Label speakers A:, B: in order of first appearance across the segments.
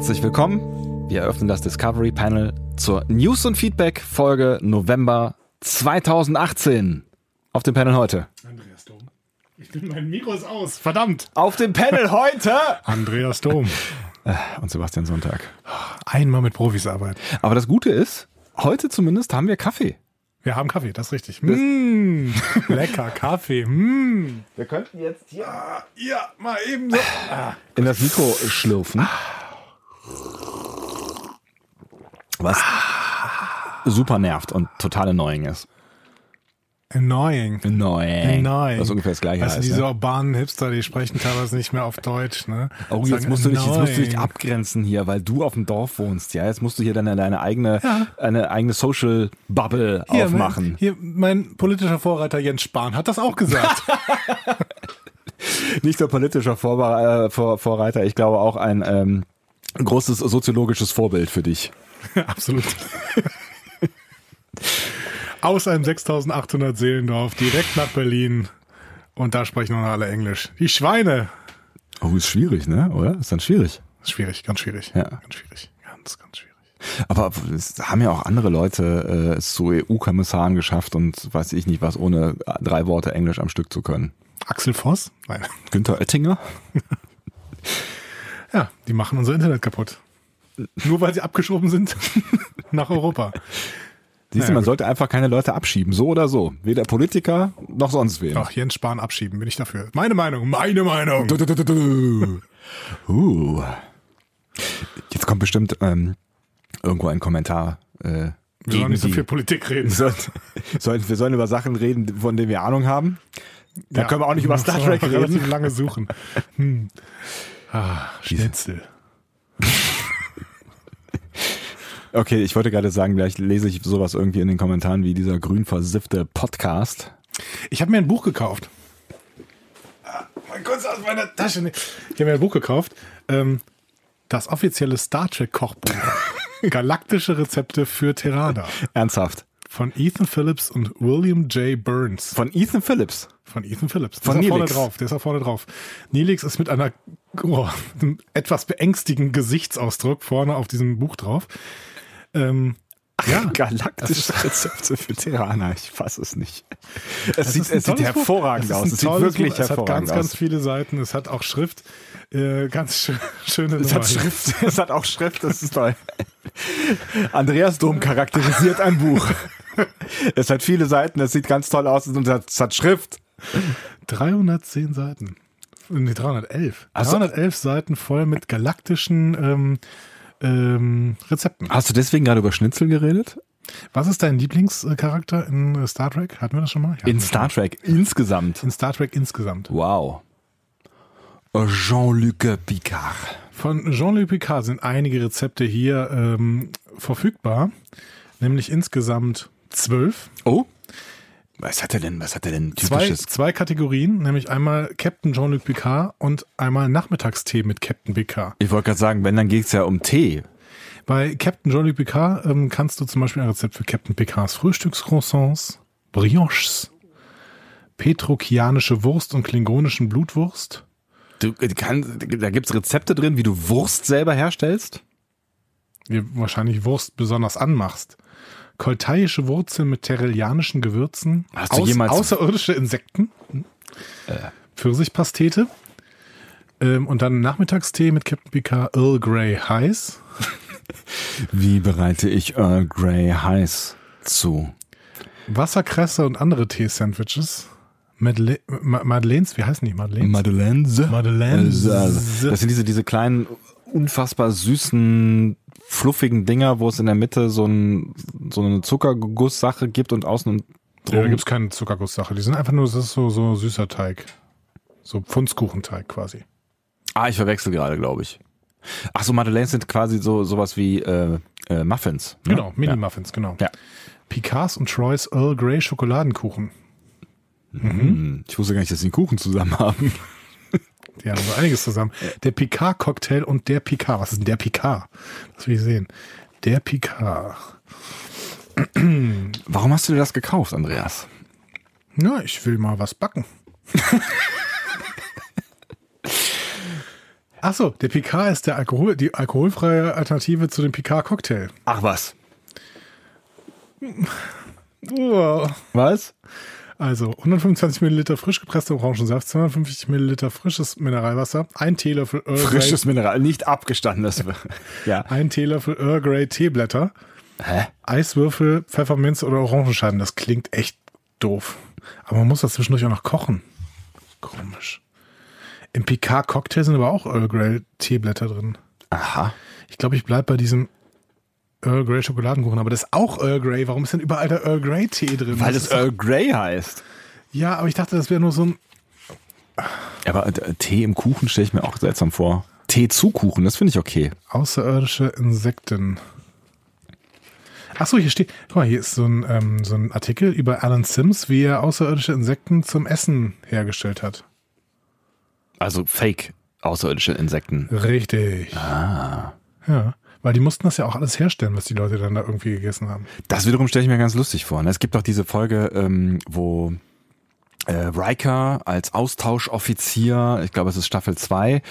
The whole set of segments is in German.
A: Herzlich willkommen. Wir eröffnen das Discovery Panel zur News und Feedback Folge November 2018. Auf dem Panel heute.
B: Andreas Dom. Ich bin, mein Mikro ist aus. Verdammt.
A: Auf dem Panel heute.
B: Andreas Dom.
A: Und Sebastian Sonntag.
B: Einmal mit Profis arbeiten.
A: Aber das Gute ist, heute zumindest haben wir Kaffee.
B: Wir haben Kaffee, das ist richtig. Mm, lecker Kaffee. Mm.
A: Wir könnten jetzt hier
B: Ah, ja, mal eben so. Ah.
A: in das Mikro schlürfen. Was super nervt und total annoying ist.
B: Annoying.
A: Annoying.
B: Annoying.
A: Was ungefähr das gleiche
B: Also
A: heißt.
B: diese
A: ne?
B: urbanen Hipster, die sprechen teilweise nicht mehr auf Deutsch. Ne?
A: Oh, jetzt musst, du dich, jetzt musst du dich abgrenzen hier, weil du auf dem Dorf wohnst. Ja, jetzt musst du hier deine, deine eigene,
B: Ja.
A: eine eigene Social Bubble
B: Hier,
A: aufmachen.
B: Mein, hier, mein politischer Vorreiter Jens Spahn hat das auch gesagt.
A: Nicht nur politischer äh, Vor Vorreiter, ich glaube auch ein ähm, großes soziologisches Vorbild für dich.
B: Absolut. Aus einem 6800 Seelendorf direkt nach Berlin. Und da sprechen noch alle Englisch. Die Schweine.
A: Oh, ist schwierig, ne? Oder? Ist dann schwierig.
B: Schwierig, ganz schwierig.
A: Ja.
B: Ganz schwierig. Ganz, ganz schwierig.
A: Aber es haben ja auch andere Leute äh, es zu EU-Kommissaren geschafft und weiß ich nicht was, ohne drei Worte Englisch am Stück zu können.
B: Axel Voss? Nein.
A: Günther Oettinger?
B: Ja, die machen unser Internet kaputt. Nur weil sie abgeschoben sind nach Europa.
A: Siehst du,
B: Naja,
A: man
B: gut.
A: sollte einfach keine Leute abschieben, so oder so. Weder Politiker noch sonst wen.
B: Ach, Jens Spahn abschieben, bin ich dafür. Meine Meinung, meine Meinung.
A: Du, du, du, du, du. Uh. Jetzt kommt bestimmt ähm, irgendwo ein Kommentar. Äh,
B: Wir sollen nicht so viel Politik reden.
A: Sollen, sollen, wir sollen über Sachen reden, von denen wir Ahnung haben. Da
B: Ja,
A: können wir auch nicht über Star Trek reden.
B: lange suchen. Hm. Ah, Schnitzel.
A: Okay, ich wollte gerade sagen, vielleicht lese ich sowas irgendwie in den Kommentaren wie dieser grün versiffte Podcast.
B: Ich habe mir ein Buch gekauft. Ah, Mal kurz aus meiner Tasche. Ich habe mir ein Buch gekauft. Ähm, das offizielle Star Trek Kochbuch. Galaktische Rezepte für Terrada.
A: Ernsthaft.
B: Von Ethan Phillips und William J. Burns.
A: Von Ethan Phillips.
B: Von Ethan Phillips. Der
A: Von
B: ist auch vorne drauf. Der ist auch vorne drauf. Neelix ist mit einer oh, etwas beängstigenden Gesichtsausdruck vorne auf diesem Buch drauf. Ähm, ja,
A: Galaktische Rezepte für Terraner. Ich fasse es nicht. Es sieht, es sieht hervorragend
B: Es
A: aus. Es sieht wirklich
B: Buch. Es hat
A: hervorragend
B: ganz, ganz
A: aus.
B: viele Seiten. Es hat auch Schrift. Äh, ganz schön, schöne
A: Es hat. Schrift. Es hat auch Schrift. Das ist toll. Andreas Dom charakterisiert ein Buch. Es hat viele Seiten. Es sieht ganz toll aus und es hat, es hat Schrift.
B: 310 Seiten. Nee, 311.
A: Also-
B: 311 Seiten voll mit galaktischen ähm, ähm, Rezepten.
A: Hast du deswegen gerade über Schnitzel geredet?
B: Was ist dein Lieblingscharakter in äh, Star Trek? Hatten wir das schon mal?
A: In Star Trek insgesamt.
B: in Star Trek insgesamt.
A: Wow. Jean-Luc Picard.
B: Von Jean-Luc Picard sind einige Rezepte hier ähm, verfügbar. Nämlich insgesamt zwölf.
A: Oh? Was hat er denn? Was hat er denn
B: Zwei,
A: typisches?
B: zwei Kategorien, nämlich einmal Captain Jean-Luc Picard und einmal Nachmittagstee mit Captain Picard.
A: Ich wollte gerade sagen, wenn, dann geht's ja um Tee.
B: Bei Captain Jean-Luc Picard ähm, kannst du zum Beispiel ein Rezept für Captain Picards Frühstückscroissants, Brioches, petrokianische Wurst und klingonischen Blutwurst,
A: Du, äh, kann, da gibt's Rezepte drin, wie du Wurst selber herstellst?
B: wie wahrscheinlich Wurst besonders anmachst, koltaiische Wurzeln mit terrellianischen Gewürzen,
A: Hast du jemals-
B: außerirdische Insekten, Pfirsichpastete ähm, und dann Nachmittagstee mit Captain Picard Earl Grey heiß,
A: Wie bereite ich Earl Grey heiß zu?
B: Wasserkresse und andere Tee-Sandwiches, Madele Ma Madeleines, wie heißen die Madeleines?
A: Madeleines?
B: Madeleines.
A: Das sind diese, diese kleinen, unfassbar süßen, fluffigen Dinger, wo es in der Mitte so, ein, so eine Zuckergusssache gibt und außen und
B: Ja, da
A: drum.
B: gibt's keine Zuckergusssache. Die sind einfach nur, das ist so, so süßer Teig. So Pfundskuchenteig quasi.
A: ah, ich verwechsel gerade, glaube ich. Ach so, Madeleines sind quasi so sowas wie äh, äh, Muffins. ne?
B: Genau, Mini-Muffins, genau.
A: Ja.
B: Picards und Troy's Earl Grey Schokoladenkuchen.
A: Hm, Ich wusste gar nicht, dass sie einen Kuchen zusammen haben.
B: Die haben so einiges zusammen. Der Picard-Cocktail und der Picard. Was ist denn der Picard? Das will ich sehen. Der Picard.
A: Warum hast du dir das gekauft, Andreas?
B: Na, ich will mal was backen. Achso, der Picard ist der Alkohol, die alkoholfreie Alternative zu dem Picard-Cocktail.
A: Ach was.
B: Oh.
A: Was?
B: Also 125 Milliliter frisch gepresster Orangensaft, 250 Milliliter frisches Mineralwasser, ein Teelöffel Earl Grey,
A: Frisches Mineral, nicht abgestandenes. ja.
B: ein Teelöffel Earl Grey Teeblätter,
A: Hä?
B: Eiswürfel, Pfefferminz oder Orangenscheiben. Das klingt echt doof. Aber man muss das zwischendurch auch noch kochen. Komisch. Im Picard-Cocktail sind aber auch Earl Grey Teeblätter drin.
A: Aha.
B: Ich glaube, ich bleibe bei diesem Earl Grey Schokoladenkuchen. Aber das ist auch Earl Grey. Warum ist denn überall der Earl Grey Tee drin?
A: Weil
B: Das
A: Earl Grey heißt.
B: Ja, aber ich dachte, das wäre nur so ein.
A: Aber äh, Tee im Kuchen stelle ich mir auch seltsam vor. Tee zu Kuchen, das finde ich okay.
B: Außerirdische Insekten. Achso, hier steht, guck mal, hier ist so ein, ähm, so ein Artikel über Alan Sims, wie er außerirdische Insekten zum Essen hergestellt hat.
A: Also Fake außerirdische Insekten.
B: Richtig.
A: Ah.
B: Ja, weil die mussten das ja auch alles herstellen, was die Leute dann da irgendwie gegessen haben.
A: Das wiederum stelle ich mir ganz lustig vor. ne? Es gibt doch diese Folge, ähm, wo äh, Riker als Austauschoffizier, ich glaube es ist Staffel 2,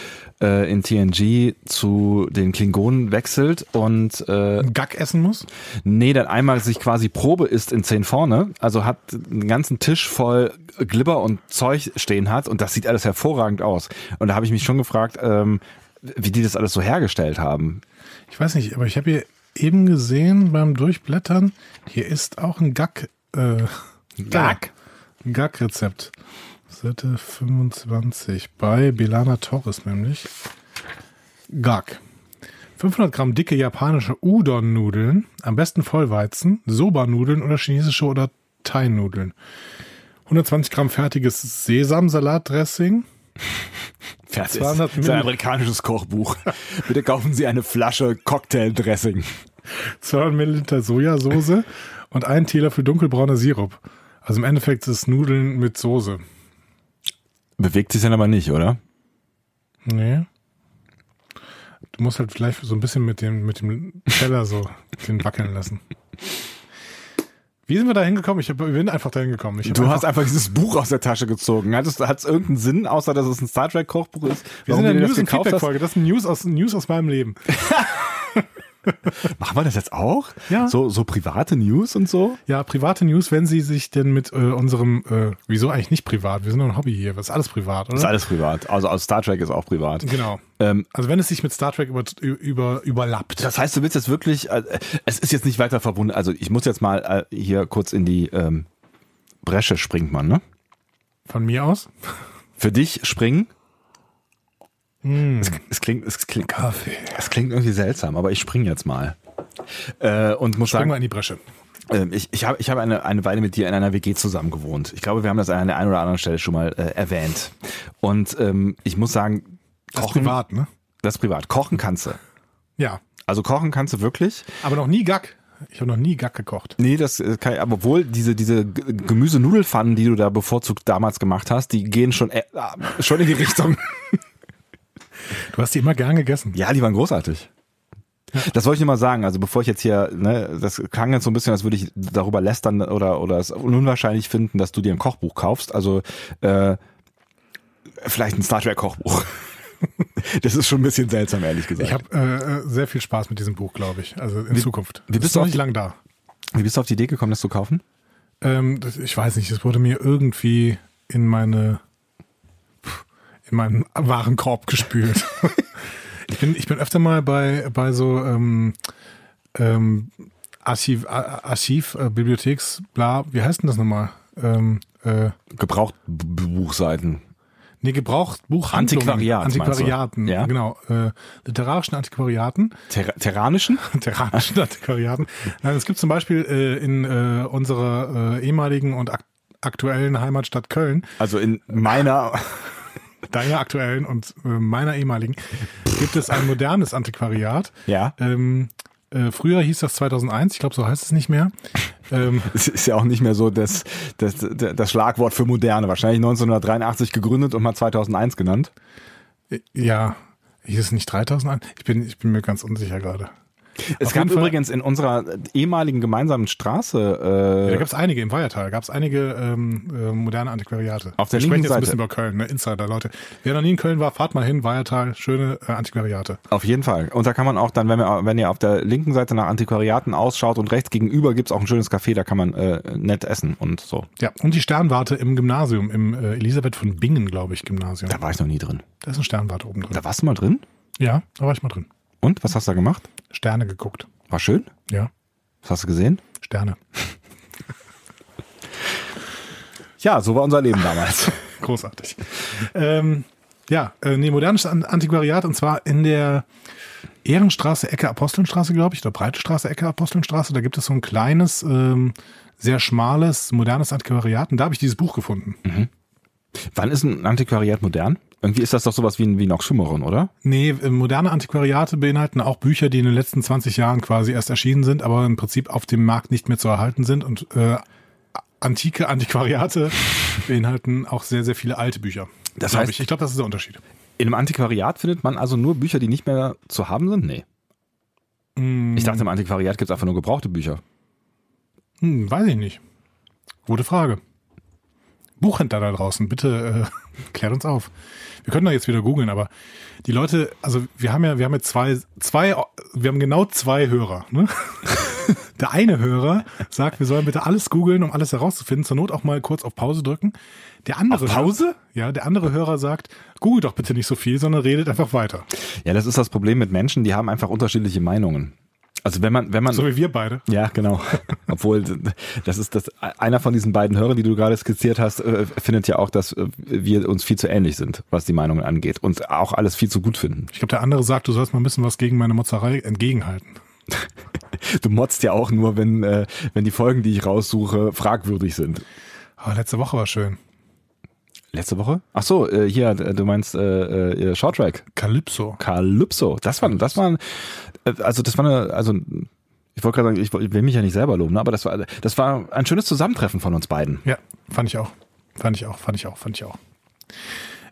A: äh, in TNG zu den Klingonen wechselt und äh,
B: Gack essen muss?
A: nee, dann einmal sich quasi Probe isst in 10 vorne, also hat einen ganzen Tisch voll Glibber und Zeug stehen hat und das sieht alles hervorragend aus. Und da habe ich mich schon gefragt, ähm, wie die das alles so hergestellt haben.
B: Ich weiß nicht, aber ich habe hier eben gesehen beim Durchblättern, hier ist auch ein Gack. Äh,
A: Gack?
B: Ein Gack-Rezept. Seite 25 bei Belana Torres nämlich. Gack. 500 Gramm dicke japanische Udon-Nudeln, am besten Vollweizen, Soba-Nudeln oder chinesische oder Thai-Nudeln. 120 Gramm fertiges Sesamsalat-Dressing.
A: Fertig.
B: 200
A: Das ist ein amerikanisches Kochbuch. Bitte kaufen Sie eine Flasche Cocktail-Dressing.
B: 200 Milliliter Sojasauce und einen Teelöffel dunkelbrauner Sirup. Also im Endeffekt ist es Nudeln mit Soße.
A: Bewegt sich dann aber nicht, oder?
B: Nee. Du musst halt vielleicht so ein bisschen mit dem, mit dem Teller so den wackeln lassen. Wie sind wir da hingekommen? Ich bin einfach da hingekommen.
A: Du
B: einfach,
A: hast einfach dieses Buch aus der Tasche gezogen. Hat es, irgendeinen Sinn, außer dass es ein Star Trek Kochbuch ist?
B: wir sind in der News- und? Feedback-Folge. Das ist News aus, News aus meinem Leben.
A: Machen wir das jetzt auch?
B: Ja.
A: So, so private News und so?
B: Ja, private News, wenn Sie sich denn mit äh, unserem, äh, wieso eigentlich nicht privat? Wir sind doch ein Hobby hier. Das ist alles privat, oder?
A: Ist alles privat. Also, also Star Trek ist auch privat.
B: Genau.
A: Ähm,
B: Also wenn es sich mit Star Trek über, über, überlappt.
A: das heißt, du willst jetzt wirklich, äh, es ist jetzt nicht weiter verbunden. Also ich muss jetzt mal äh, hier kurz in die ähm, Bresche springt man, ne?
B: Von mir aus?
A: Für dich springen. Es, es klingt, es klingt,
B: Kaffee.
A: es klingt irgendwie seltsam, aber ich spring jetzt mal. Äh, und muss
B: Springen
A: sagen,
B: wir in die Bresche.
A: Ähm, ich, ich habe ich hab eine, eine Weile mit dir in einer WG zusammen gewohnt. Ich glaube, wir haben das an der einen oder anderen Stelle schon mal äh, erwähnt. Und ähm, ich muss sagen,
B: Das
A: kochen,
B: privat, ne?
A: das ist privat. Kochen kannst du.
B: Ja.
A: Also kochen kannst du wirklich.
B: Aber noch nie Gack. Ich habe noch nie Gack gekocht.
A: Nee, das äh, kann ich, aber wohl diese, diese Gemüse-Nudelpfannen, die du da bevorzugt damals gemacht hast, die gehen schon, äh, äh, schon in die Richtung.
B: Du hast die immer gern gegessen.
A: Ja, die waren großartig. Das wollte ich nur mal sagen. Also bevor ich jetzt hier, ne, das klang jetzt so ein bisschen, als würde ich darüber lästern oder oder es unwahrscheinlich finden, dass du dir ein Kochbuch kaufst. Also äh, vielleicht ein Star Trek Kochbuch. das ist schon ein bisschen seltsam, ehrlich gesagt.
B: Ich habe äh, sehr viel Spaß mit diesem Buch, glaube ich. Also in Zukunft.
A: wie bist
B: ist
A: du
B: nicht
A: die-
B: lang da.
A: Wie bist du auf die Idee gekommen, das zu kaufen?
B: Ähm, das, ich weiß nicht, es wurde mir irgendwie in meine in meinen Warenkorb gespült. ich bin ich bin öfter mal bei bei so ähm, ähm, Archiv Archiv äh, Bibliotheks bla wie heißt denn das nochmal? Ähm, äh,
A: Gebraucht B- Buchseiten.
B: Nee, Gebrauchtbuchhandlungen.
A: Antiquariat, meinst du?
B: Antiquariaten,
A: Ja.
B: genau. Äh, literarischen Antiquariaten,
A: Ter Terranischen?
B: terranischen Antiquariaten. Nein, es gibt zum Beispiel äh, in äh, unserer äh, ehemaligen und ak aktuellen Heimatstadt Köln,
A: Also in meiner.
B: deiner aktuellen und äh, meiner ehemaligen, gibt es ein modernes Antiquariat.
A: Ja.
B: Ähm, äh, früher hieß das 2001, ich glaube, so heißt es nicht mehr. Ähm,
A: Es ist ja auch nicht mehr so das, das, das Schlagwort für Moderne. Wahrscheinlich 1983 gegründet und mal 2001 genannt.
B: äh, ja, hieß es nicht 3001? Ich bin, ich bin mir ganz unsicher gerade.
A: Es
B: Auf
A: gab übrigens in unserer ehemaligen gemeinsamen Straße
B: Ja, da
A: äh,
B: gab es einige im Weihertal, gab es einige ähm, äh, moderne Antiquariate.
A: Auf der
B: Wir sprechen
A: linken
B: jetzt ein
A: Seite.
B: bisschen über Köln, ne? Insider, Leute. Wer noch nie in Köln war, fahrt mal hin, Weihertal, schöne äh, Antiquariate.
A: auf jeden Fall. Und da kann man auch dann, wenn, wir, wenn ihr auf der linken Seite nach Antiquariaten ausschaut und rechts gegenüber gibt's auch ein schönes Café, da kann man äh, nett essen und so.
B: Ja, und die Sternwarte im Gymnasium, im äh, Elisabeth von Bingen, glaube ich, Gymnasium.
A: Da war ich noch nie drin.
B: Da ist eine Sternwarte oben drin.
A: Da warst du mal drin?
B: Ja, da war ich mal drin.
A: Und was hast du da gemacht?
B: Sterne geguckt.
A: War schön?
B: Ja,
A: Was hast du gesehen?
B: Sterne.
A: Ja, so war unser Leben damals.
B: Großartig. ähm, ja, äh, nee, modernes An- Antiquariat und zwar in der Ehrenstraße, Ecke Apostelnstraße, glaube ich, oder Breite Straße, Ecke Apostelnstraße. Da gibt es so ein kleines, ähm, sehr schmales, modernes Antiquariat und da habe ich dieses Buch gefunden.
A: Wann ist ein Antiquariat modern? Irgendwie ist das doch sowas wie ein, wie ein Oxymoron, oder?
B: Nee, äh, moderne Antiquariate beinhalten auch Bücher, die in den letzten 20 Jahren quasi erst erschienen sind, aber im Prinzip auf dem Markt nicht mehr zu erhalten sind. Und äh, antike Antiquariate beinhalten auch sehr, sehr viele alte Bücher.
A: Das heißt-
B: ich, ich glaube, das ist der Unterschied.
A: In einem Antiquariat findet man also nur Bücher, die nicht mehr zu haben sind? Nee.
B: Mm,
A: Ich dachte, im Antiquariat gibt's einfach nur gebrauchte Bücher.
B: Hm, weiß ich nicht. Gute Frage. Buchhändler da draußen, bitte äh, klärt uns auf. Wir können da jetzt wieder googeln, aber die Leute, also wir haben ja, wir haben jetzt zwei, zwei, wir haben genau zwei Hörer. Ne? Der eine Hörer sagt, wir sollen bitte alles googeln, um alles herauszufinden. Zur Not auch mal kurz auf Pause drücken. Der andere
A: Auf Pause?
B: Hörer, ja, der andere Hörer sagt, google doch bitte nicht so viel, sondern redet einfach weiter.
A: Ja, das ist das Problem mit Menschen, die haben einfach unterschiedliche Meinungen. Also wenn man, wenn man,
B: So wie wir beide.
A: ja, genau. Obwohl, das ist das, einer von diesen beiden Hörern, die du gerade skizziert hast, äh, findet ja auch, dass äh, wir uns viel zu ähnlich sind, was die Meinungen angeht und auch alles viel zu gut finden.
B: Ich glaube, der andere sagt, du sollst mal ein bisschen was gegen meine Motzerei entgegenhalten.
A: Du motzt ja auch nur, wenn, äh, wenn die Folgen, die ich raussuche, fragwürdig sind.
B: Aber letzte Woche war schön.
A: Letzte Woche? Ach so, äh, hier, du meinst äh, äh, Short Track.
B: Calypso.
A: Calypso. Das war, das war, also das war eine, also ich wollte gerade sagen, ich, will mich ja nicht selber loben, ne, aber das war, das war ein schönes Zusammentreffen von uns beiden.
B: Ja, fand ich auch. Fand ich auch, fand ich auch, fand ich auch.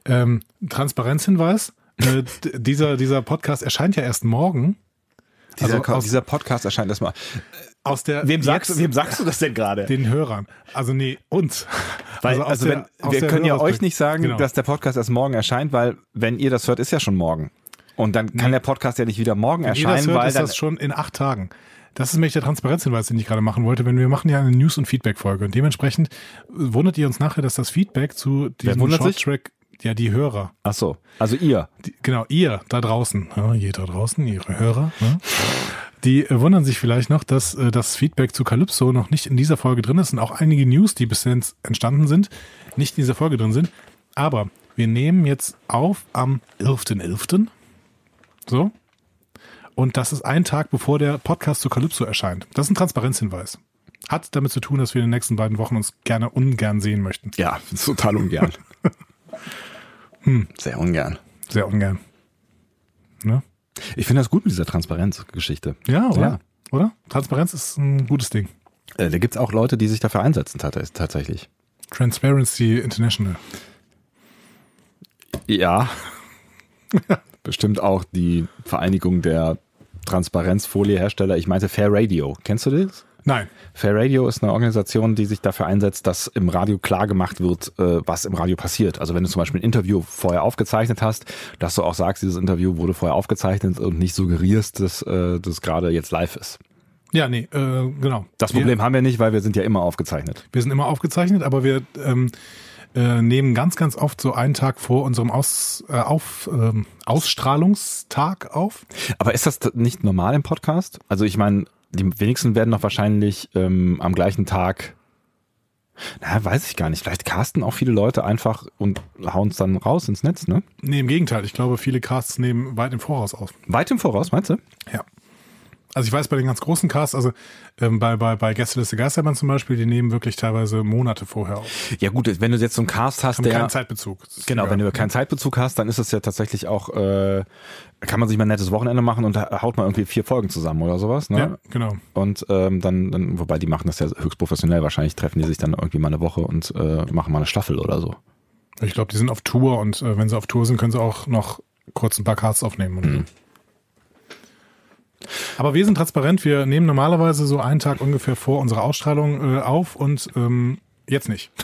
B: Ähm, Transparenzhinweis. Äh, dieser, dieser Podcast erscheint ja erst morgen.
A: Dieser,
B: Also aus-
A: dieser Podcast erscheint erstmal.
B: Aus der
A: Wem sagst,
B: jetzt
A: wem sagst du das denn gerade?
B: den Hörern. Also nee, uns.
A: Weil,
B: aus
A: also,
B: der-
A: wenn, wir können ja euch nicht sagen,
B: Genau.
A: dass der Podcast erst morgen erscheint, weil wenn ihr das hört, ist ja schon morgen. Und dann kann der Podcast ja nicht wieder morgen
B: Wenn
A: erscheinen,
B: hört,
A: weil
B: ist das schon in acht Tagen. Das ist nämlich der Transparenzhinweis, den ich gerade machen wollte, wenn wir machen ja eine News- und Feedback-Folge. Und dementsprechend wundert ihr uns nachher, dass das Feedback zu diesem? Short-Track, ja, die Hörer,
A: ach so, also ihr.
B: die, genau, ihr da draußen, ja, ihr da draußen, ihre Hörer, ja, die äh, wundern sich vielleicht noch, dass äh, das Feedback zu Calypso noch nicht in dieser Folge drin ist und auch einige News, die bis jetzt entstanden sind, nicht in dieser Folge drin sind. Aber wir nehmen jetzt auf am 11.11. So. Und das ist ein Tag, bevor der Podcast zu Calypso erscheint. Das ist ein Transparenzhinweis. Hat damit zu tun, dass wir in den nächsten beiden Wochen uns gerne ungern sehen möchten.
A: Ja, total ungern.
B: Hm.
A: Sehr ungern.
B: Sehr ungern. Ne?
A: Ich finde das gut mit dieser Transparenzgeschichte.
B: Ja, oder?
A: Ja.
B: Oder? Transparenz ist ein gutes Ding.
A: Äh, da gibt's auch Leute, die sich dafür einsetzen, tats- tatsächlich.
B: Transparency International.
A: Ja. Bestimmt auch die Vereinigung der Transparenzfoliehersteller. Ich meinte Fair Radio. Kennst du das?
B: Nein.
A: Fair Radio ist eine Organisation, die sich dafür einsetzt, dass im Radio klar gemacht wird, äh, was im Radio passiert. Also wenn du zum Beispiel ein Interview vorher aufgezeichnet hast, dass du auch sagst, dieses Interview wurde vorher aufgezeichnet und nicht suggerierst, dass äh, das gerade jetzt live ist.
B: Ja, nee, äh, genau.
A: Das
B: wir,
A: Problem haben wir nicht, weil wir sind ja immer aufgezeichnet.
B: Wir sind immer aufgezeichnet, aber wir ähm, äh, nehmen ganz, ganz oft so einen Tag vor unserem Aus, äh, auf, ähm, Ausstrahlungstag auf.
A: Aber ist das nicht normal im Podcast? Also ich meine, die wenigsten werden doch wahrscheinlich ähm, am gleichen Tag, na, weiß ich gar nicht, vielleicht casten auch viele Leute einfach und hauen es dann raus ins Netz, ne?
B: Nee, im Gegenteil. Ich glaube, viele Casts nehmen weit im Voraus auf.
A: Weit im Voraus, meinst du?
B: Ja. Also ich weiß bei den ganz großen Casts, also ähm, bei, bei, bei Gästeliste Geisterbahn zum Beispiel, die nehmen wirklich teilweise Monate vorher auf.
A: Ja gut, wenn du jetzt so einen Cast hast,
B: Haben
A: der...
B: keinen Zeitbezug.
A: Genau,
B: egal.
A: wenn du keinen Zeitbezug hast, dann ist es ja tatsächlich auch, äh, kann man sich mal ein nettes Wochenende machen und da haut man irgendwie vier Folgen zusammen oder sowas. Ne?
B: Ja, genau.
A: Und ähm, dann, dann, wobei die machen das ja höchst professionell, wahrscheinlich treffen die sich dann irgendwie mal eine Woche und äh, machen mal eine Staffel oder so.
B: Ich glaube, die sind auf Tour und äh, wenn sie auf Tour sind, können sie auch noch kurz ein paar Casts aufnehmen. Und
A: Mhm.
B: Aber wir sind transparent. Wir nehmen normalerweise so einen Tag ungefähr vor unserer Ausstrahlung äh, auf und ähm, jetzt nicht.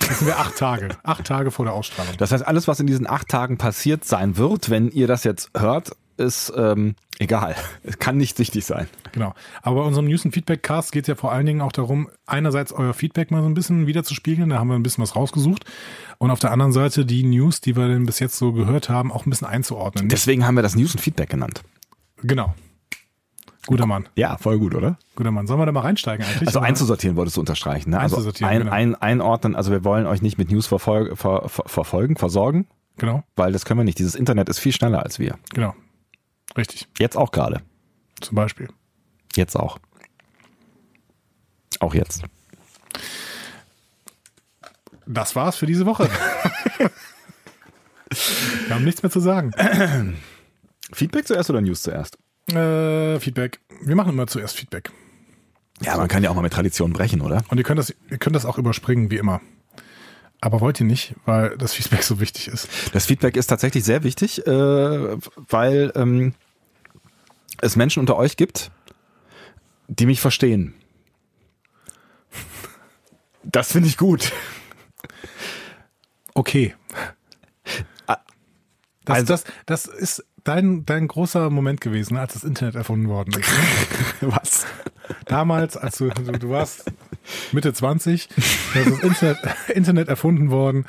B: Jetzt sind wir acht Tage. Acht Tage vor der Ausstrahlung.
A: Das heißt, alles, was in diesen acht Tagen passiert sein wird, wenn ihr das jetzt hört, ist ähm, egal. Es kann nicht wichtig sein.
B: Genau. Aber bei unserem News- und Feedback-Cast geht es ja vor allen Dingen auch darum, einerseits euer Feedback mal so ein bisschen wiederzuspiegeln. Da haben wir ein bisschen was rausgesucht. Und auf der anderen Seite die News, die wir denn bis jetzt so gehört haben, auch ein bisschen einzuordnen.
A: Deswegen haben wir das News und Feedback genannt.
B: Genau. Guter Mann.
A: Ja, voll gut, oder?
B: Guter Mann. Sollen wir da mal reinsteigen eigentlich?
A: Also einzusortieren wolltest du unterstreichen. Ne? Also
B: Einzusortieren,
A: ein,
B: genau.
A: ein, einordnen, also wir wollen euch nicht mit News verfolg, ver, ver, verfolgen, versorgen,
B: Genau,
A: weil das können wir nicht. Dieses Internet ist viel schneller als wir.
B: genau. Richtig.
A: Jetzt auch gerade.
B: Zum Beispiel.
A: Jetzt auch. Auch jetzt.
B: Das war's für diese Woche. wir haben nichts mehr zu sagen.
A: Feedback zuerst oder News zuerst?
B: Äh, Feedback. Wir machen immer zuerst Feedback.
A: Ja, man kann ja auch mal mit Tradition brechen, oder?
B: Und ihr könnt das, ihr könnt das auch überspringen, wie immer. Aber wollt ihr nicht, weil das Feedback so wichtig ist.
A: Das Feedback ist tatsächlich sehr wichtig, äh, weil ähm, es Menschen unter euch gibt, die mich verstehen. Das finde ich gut.
B: Okay. Das,
A: Also-
B: das, das ist dein, dein großer Moment gewesen, als das Internet erfunden worden ist.
A: Was?
B: Damals, als du, du, du warst Mitte 20, da ist das Internet, Internet erfunden worden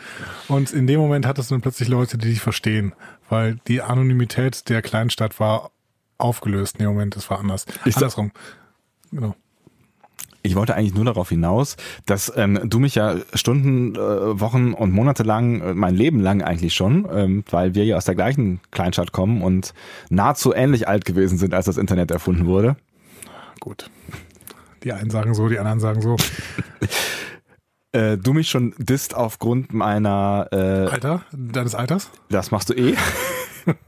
B: und in dem Moment hattest du dann plötzlich Leute, die dich verstehen, weil die Anonymität der Kleinstadt war aufgelöst. Nee, Moment, das war anders.
A: Ich
B: Andersrum. Genau.
A: Ich wollte eigentlich nur darauf hinaus, dass ähm, du mich ja Stunden, äh, Wochen und Monate lang, äh, mein Leben lang eigentlich schon, ähm, weil wir ja aus der gleichen Kleinstadt kommen und nahezu ähnlich alt gewesen sind, als das Internet erfunden wurde.
B: Gut. Die einen sagen so, die anderen sagen so.
A: Äh, du mich schon disst aufgrund meiner, äh,
B: Alter, deines Alters?
A: das machst du eh,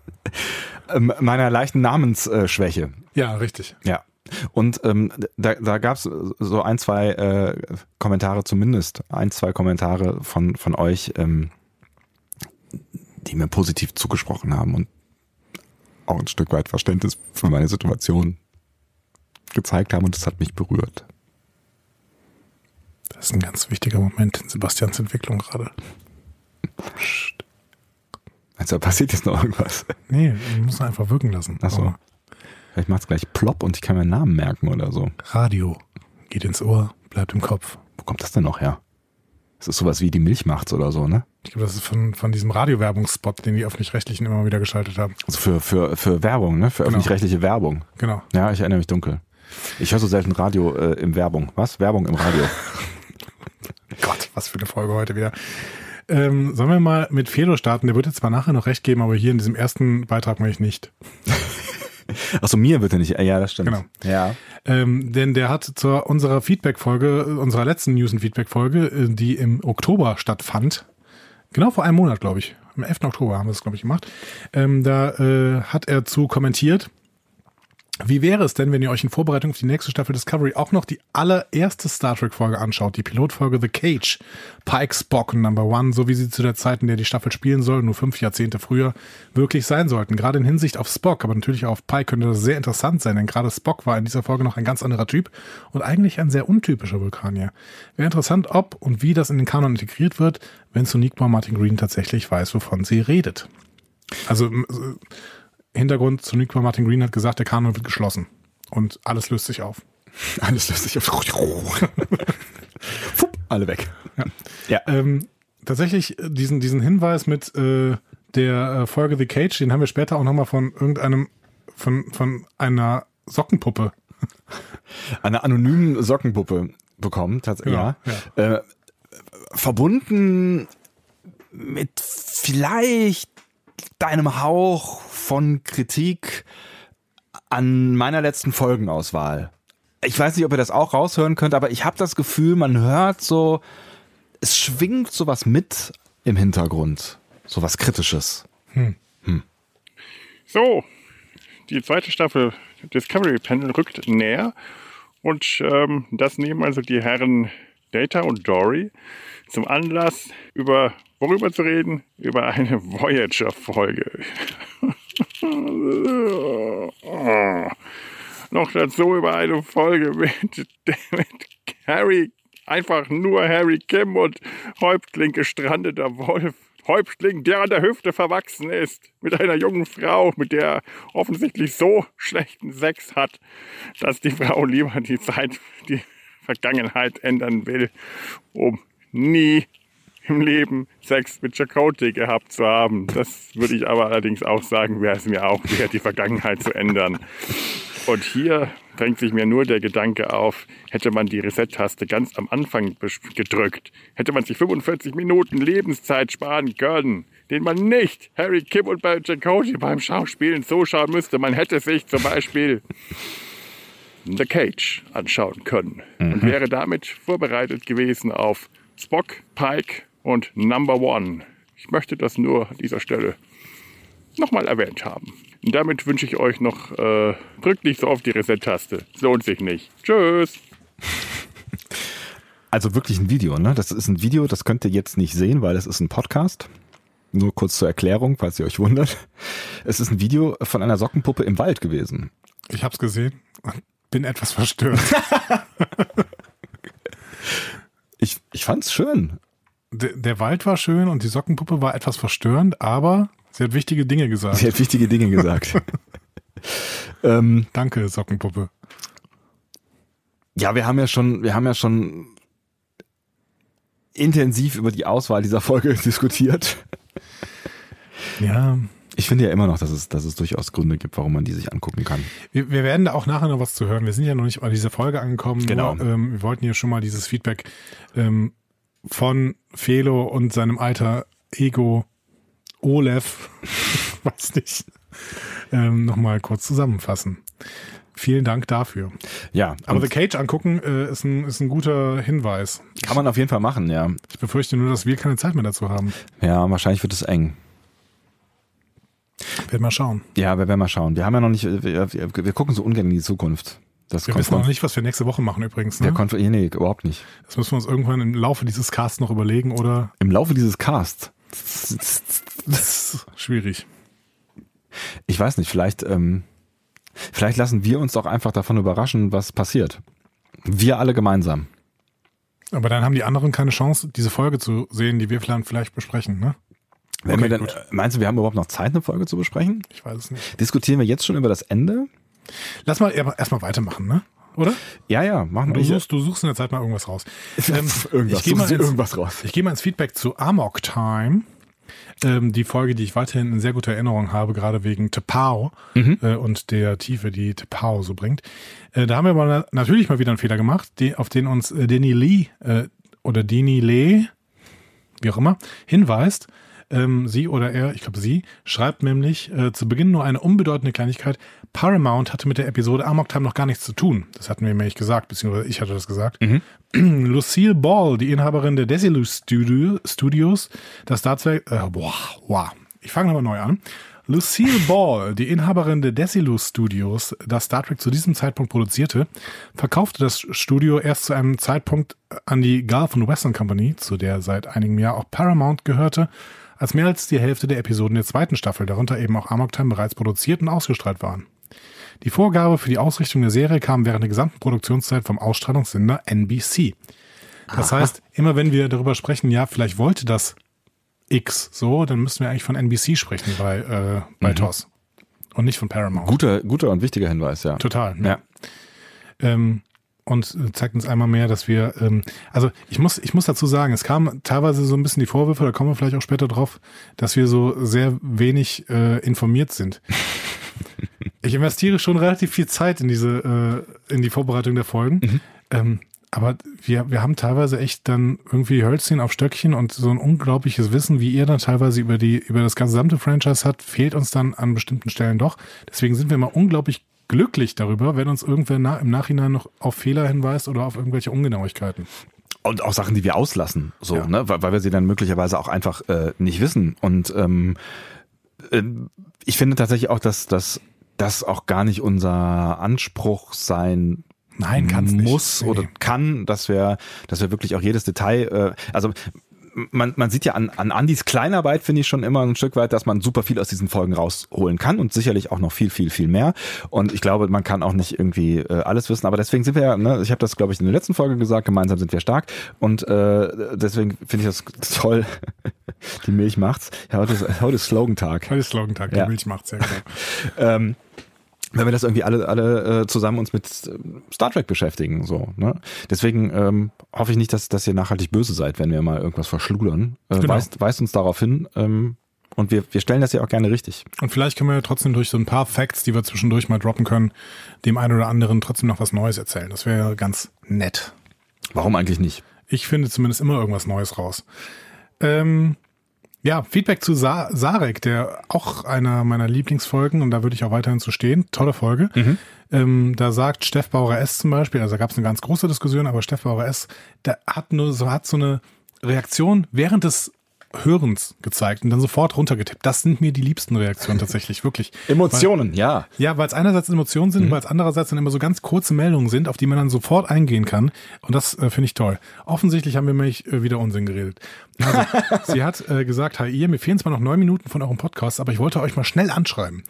A: ähm, meiner leichten Namensschwäche.
B: Ja, richtig.
A: Ja. Und ähm, da, da gab es so ein, zwei äh, Kommentare zumindest, ein, zwei Kommentare von, von euch, ähm, die mir positiv zugesprochen haben und auch ein Stück weit Verständnis für meine Situation gezeigt haben und das hat mich berührt.
B: Das ist ein ganz wichtiger Moment in Sebastians Entwicklung gerade.
A: Also da passiert jetzt noch irgendwas.
B: Nee, man muss einfach wirken lassen.
A: Ach Vielleicht macht's gleich plopp und ich kann meinen Namen merken oder so.
B: Radio geht ins Ohr, bleibt im Kopf.
A: Wo kommt das denn noch her? Das ist sowas wie die Milch macht's oder so, ne?
B: Ich glaube, das ist von, von diesem Radiowerbungsspot, den die Öffentlich-Rechtlichen immer wieder geschaltet haben.
A: Also für, für, für Werbung, ne? Für
B: Genau.
A: öffentlich-rechtliche Werbung.
B: Genau.
A: Ja, ich erinnere mich dunkel. Ich höre so selten Radio äh, im Werbung. Was? Werbung im Radio.
B: Gott, was für eine Folge heute wieder. Ähm, sollen wir mal mit Fedor starten? Der wird jetzt zwar nachher noch recht geben, aber hier in diesem ersten Beitrag mache ich nicht.
A: Achso, mir bitte nicht. Ja, das stimmt.
B: Genau.
A: Ja.
B: Ähm, denn der hat zu unserer Feedback-Folge, unserer letzten News- und Feedback-Folge, äh, die im Oktober stattfand, genau vor einem Monat, glaube ich, am 11. Oktober haben wir das, glaube ich, gemacht, ähm, da äh, hat er zu kommentiert, wie wäre es denn, wenn ihr euch in Vorbereitung auf die nächste Staffel Discovery auch noch die allererste Star Trek-Folge anschaut, die Pilotfolge The Cage, Pike Spock Number One, so wie sie zu der Zeit, in der die Staffel spielen soll, nur fünf Jahrzehnte früher, wirklich sein sollten. Gerade in Hinsicht auf Spock, aber natürlich auch auf Pike könnte das sehr interessant sein, denn gerade Spock war in dieser Folge noch ein ganz anderer Typ und eigentlich ein sehr untypischer Vulkanier. Wäre interessant, ob und wie das in den Kanon integriert wird, wenn Soniqua Martin Green tatsächlich weiß, wovon sie redet. Also Hintergrund, Soniqua Martin Green hat gesagt, der Kanon wird geschlossen und alles löst sich auf.
A: Alles löst sich auf. Fupp, alle weg.
B: Ja.
A: Ja.
B: Ähm, tatsächlich äh, diesen, diesen Hinweis mit äh, der äh, Folge The Cage, den haben wir später auch nochmal von irgendeinem, von, von einer Sockenpuppe.
A: Eine anonymen Sockenpuppe bekommen. Tats
B: Genau,
A: ja. Äh, verbunden mit vielleicht deinem Hauch von Kritik an meiner letzten Folgenauswahl. Ich weiß nicht, ob ihr das auch raushören könnt, aber ich habe das Gefühl, man hört so, es schwingt sowas mit im Hintergrund. Sowas Kritisches.
C: So, die zweite Staffel Discovery Panel rückt näher und ähm, das nehmen also die Herren Data und Dory zum Anlass, über worüber zu reden? Über eine Voyager-Folge. noch dazu über eine Folge mit, mit Harry, einfach nur Harry Kim und Häuptling gestrandeter Wolf. Häuptling, der an der Hüfte verwachsen ist, mit einer jungen Frau, mit der er offensichtlich so schlechten Sex hat, dass die Frau lieber die Zeit, die Vergangenheit ändern will, um nie im Leben Sex mit Chakotay gehabt zu haben. Das würde ich aber allerdings auch sagen, wäre es mir auch wert, die Vergangenheit zu ändern. Und hier drängt sich mir nur der Gedanke auf, hätte man die Reset-Taste ganz am Anfang gedrückt, hätte man sich 45 Minuten Lebenszeit sparen können, den man nicht Harry Kim und bei Chakotay beim Schauspielen zuschauen müsste. Man hätte sich zum Beispiel The Cage anschauen können mhm. und wäre damit vorbereitet gewesen auf Spock, Pike und Number One. Ich möchte das nur an dieser Stelle nochmal erwähnt haben. Und damit wünsche ich euch noch, äh, drückt nicht so auf die Reset-Taste. Es lohnt sich nicht. Tschüss.
A: Also wirklich ein Video, ne? Das ist ein Video, das könnt ihr jetzt nicht sehen, weil es ist ein Podcast. Nur kurz zur Erklärung, falls ihr euch wundert. Es ist ein Video von einer Sockenpuppe im Wald gewesen.
B: Ich hab's gesehen und bin etwas verstört.
A: ich, ich fand's schön.
B: Der, der Wald war schön und die Sockenpuppe war etwas verstörend, aber Sie hat wichtige Dinge gesagt.
A: Sie hat wichtige Dinge gesagt. ähm,
B: Danke, Sockenpuppe.
A: Ja, wir haben ja schon, wir haben ja schon intensiv über die Auswahl dieser Folge diskutiert.
B: Ja.
A: Ich finde ja immer noch, dass es, dass es durchaus Gründe gibt, warum man die sich angucken kann.
B: Wir, wir werden da auch nachher noch was zu hören. Wir sind ja noch nicht bei dieser Folge angekommen.
A: Genau.
B: Nur, ähm, wir wollten hier schon mal dieses Feedback ähm, von Felo und seinem alter Ego Olef, weiß nicht, ähm, nochmal kurz zusammenfassen. Vielen Dank dafür.
A: Ja.
B: Aber The Cage angucken äh, ist, ein, ist ein guter Hinweis.
A: Kann man auf jeden Fall machen, ja.
B: Ich befürchte nur, dass wir keine Zeit mehr dazu haben.
A: Ja, wahrscheinlich wird es eng.
B: Werden wir schauen.
A: Ja, wir werden mal schauen. Wir haben ja noch nicht, wir, wir, wir gucken so ungern in die Zukunft.
B: Das wir wissen noch nicht, was wir nächste Woche machen übrigens.
A: Ne? Der Konf nee, nee, überhaupt nicht.
B: Das müssen wir uns irgendwann im Laufe dieses Casts noch überlegen, oder?
A: Im Laufe dieses Casts?
B: Schwierig.
A: Ich weiß nicht, vielleicht, ähm, vielleicht lassen wir uns doch einfach davon überraschen, was passiert. Wir alle gemeinsam.
B: Aber dann haben die anderen keine Chance, diese Folge zu sehen, die wir vielleicht besprechen, ne?
A: Wenn okay, wir dann, meinst du, wir haben überhaupt noch Zeit, eine Folge zu besprechen?
B: Ich weiß es nicht.
A: Diskutieren wir jetzt schon über das Ende?
B: Lass mal erstmal weitermachen, ne? Oder?
A: Ja, ja, machen
B: wir. Du suchst, du suchst in der Zeit mal irgendwas raus.
A: Ähm, irgendwas, ich gehe mal, irgendwas raus.
B: Ich gehe mal ins Feedback zu Amok Time. Ähm, die Folge, die ich weiterhin in sehr guter Erinnerung habe, gerade wegen Tepau mhm. äh, und der Tiefe, die Tepau so bringt. Äh, da haben wir aber natürlich mal wieder einen Fehler gemacht, die, auf den uns äh, Denny Lee äh, oder Denny Lee, wie auch immer, hinweist. Ähm, sie oder er, ich glaube sie, schreibt nämlich äh, zu Beginn nur eine unbedeutende Kleinigkeit. Paramount hatte mit der Episode Amok Time noch gar nichts zu tun. Das hatten wir nämlich gesagt, beziehungsweise ich hatte das gesagt. Mhm. Lucille Ball, die Inhaberin der Desilu Studio, Studios, das Star Trek, äh, boah, wow. Ich fange nochmal neu an. Lucille Ball, die Inhaberin der Desilu Studios, das Star Trek zu diesem Zeitpunkt produzierte, verkaufte das Studio erst zu einem Zeitpunkt an die Gulf and Western Company, zu der seit einigem Jahr auch Paramount gehörte, als mehr als die Hälfte der Episoden der zweiten Staffel, darunter eben auch Amok Time, bereits produziert und ausgestrahlt waren. Die Vorgabe für die Ausrichtung der Serie kam während der gesamten Produktionszeit vom Ausstrahlungssender NBC. Das Aha. heißt, immer wenn wir darüber sprechen, ja, vielleicht wollte das X so, dann müssen wir eigentlich von NBC sprechen bei, äh, bei mhm. TOS. Und nicht von Paramount.
A: Guter, guter und wichtiger Hinweis, ja.
B: Total. Ne? Ja. Ähm, und zeigt uns einmal mehr, dass wir, ähm, also ich muss, ich muss dazu sagen, es kam teilweise so ein bisschen die Vorwürfe, da kommen wir vielleicht auch später drauf, dass wir so sehr wenig äh, informiert sind. ich investiere schon relativ viel Zeit in diese, äh, in die Vorbereitung der Folgen. Mhm. Ähm, aber wir, wir haben teilweise echt dann irgendwie Hölzchen auf Stöckchen und so ein unglaubliches Wissen, wie ihr dann teilweise über die, über das gesamte Franchise hat, fehlt uns dann an bestimmten Stellen doch. Deswegen sind wir immer unglaublich glücklich darüber, wenn uns irgendwer na, im Nachhinein noch auf Fehler hinweist oder auf irgendwelche Ungenauigkeiten.
A: Und auch Sachen, die wir auslassen, so, ja. ne, weil, weil wir sie dann möglicherweise auch einfach äh, nicht wissen. Und ähm, äh, ich finde tatsächlich auch, dass, dass das auch gar nicht unser Anspruch sein
B: Nein,
A: muss nicht. oder kann, dass wir, dass wir wirklich auch jedes Detail, äh, also man, man sieht ja an, an Andys Kleinarbeit, finde ich schon immer ein Stück weit, dass man super viel aus diesen Folgen rausholen kann und sicherlich auch noch viel, viel, viel mehr. Und ich glaube, man kann auch nicht irgendwie äh, alles wissen. Aber deswegen sind wir ja, ne, ich habe das, glaube ich, in der letzten Folge gesagt, gemeinsam sind wir stark. Und äh, deswegen finde ich das toll. Die Milch macht's. Ja, heute ist, heute ist Slogan-Tag.
B: Heute ist Slogan-Tag, die
A: Ja.
B: Milch macht's ja genau.
A: ähm, wenn wir das irgendwie alle, alle äh, zusammen uns mit äh, Star Trek beschäftigen. So, ne? Deswegen ähm, hoffe ich nicht, dass, dass ihr nachhaltig böse seid, wenn wir mal irgendwas verschludern. Äh,
B: Genau.
A: weist, weist uns darauf hin. Ähm, und wir, wir stellen das ja auch gerne richtig.
B: Und vielleicht können wir ja trotzdem durch so ein paar Facts, die wir zwischendurch mal droppen können, dem einen oder anderen trotzdem noch was Neues erzählen. Das wäre ganz nett.
A: Warum eigentlich nicht?
B: Ich finde zumindest immer irgendwas Neues raus. Ähm, ja, Feedback zu Sa Sarek, der auch einer meiner Lieblingsfolgen, und da würde ich auch weiterhin zu stehen. Tolle Folge. Ähm, da sagt Steff Bauer S zum Beispiel, also da gab es eine ganz große Diskussion, aber Steff Bauer S, der hat nur so, hat so eine Reaktion während des Hörens gezeigt und dann sofort runtergetippt. Das sind mir die liebsten Reaktionen tatsächlich, wirklich.
A: Emotionen, ja.
B: Ja, weil es einerseits Emotionen sind, weil es andererseits dann immer so ganz kurze Meldungen sind, auf die man dann sofort eingehen kann. Und das äh, finde ich toll. Offensichtlich haben wir mich äh, wieder Unsinn geredet. Also, sie hat äh, gesagt, hi ihr, mir fehlen zwar noch neun Minuten von eurem Podcast, aber ich wollte euch mal schnell anschreiben.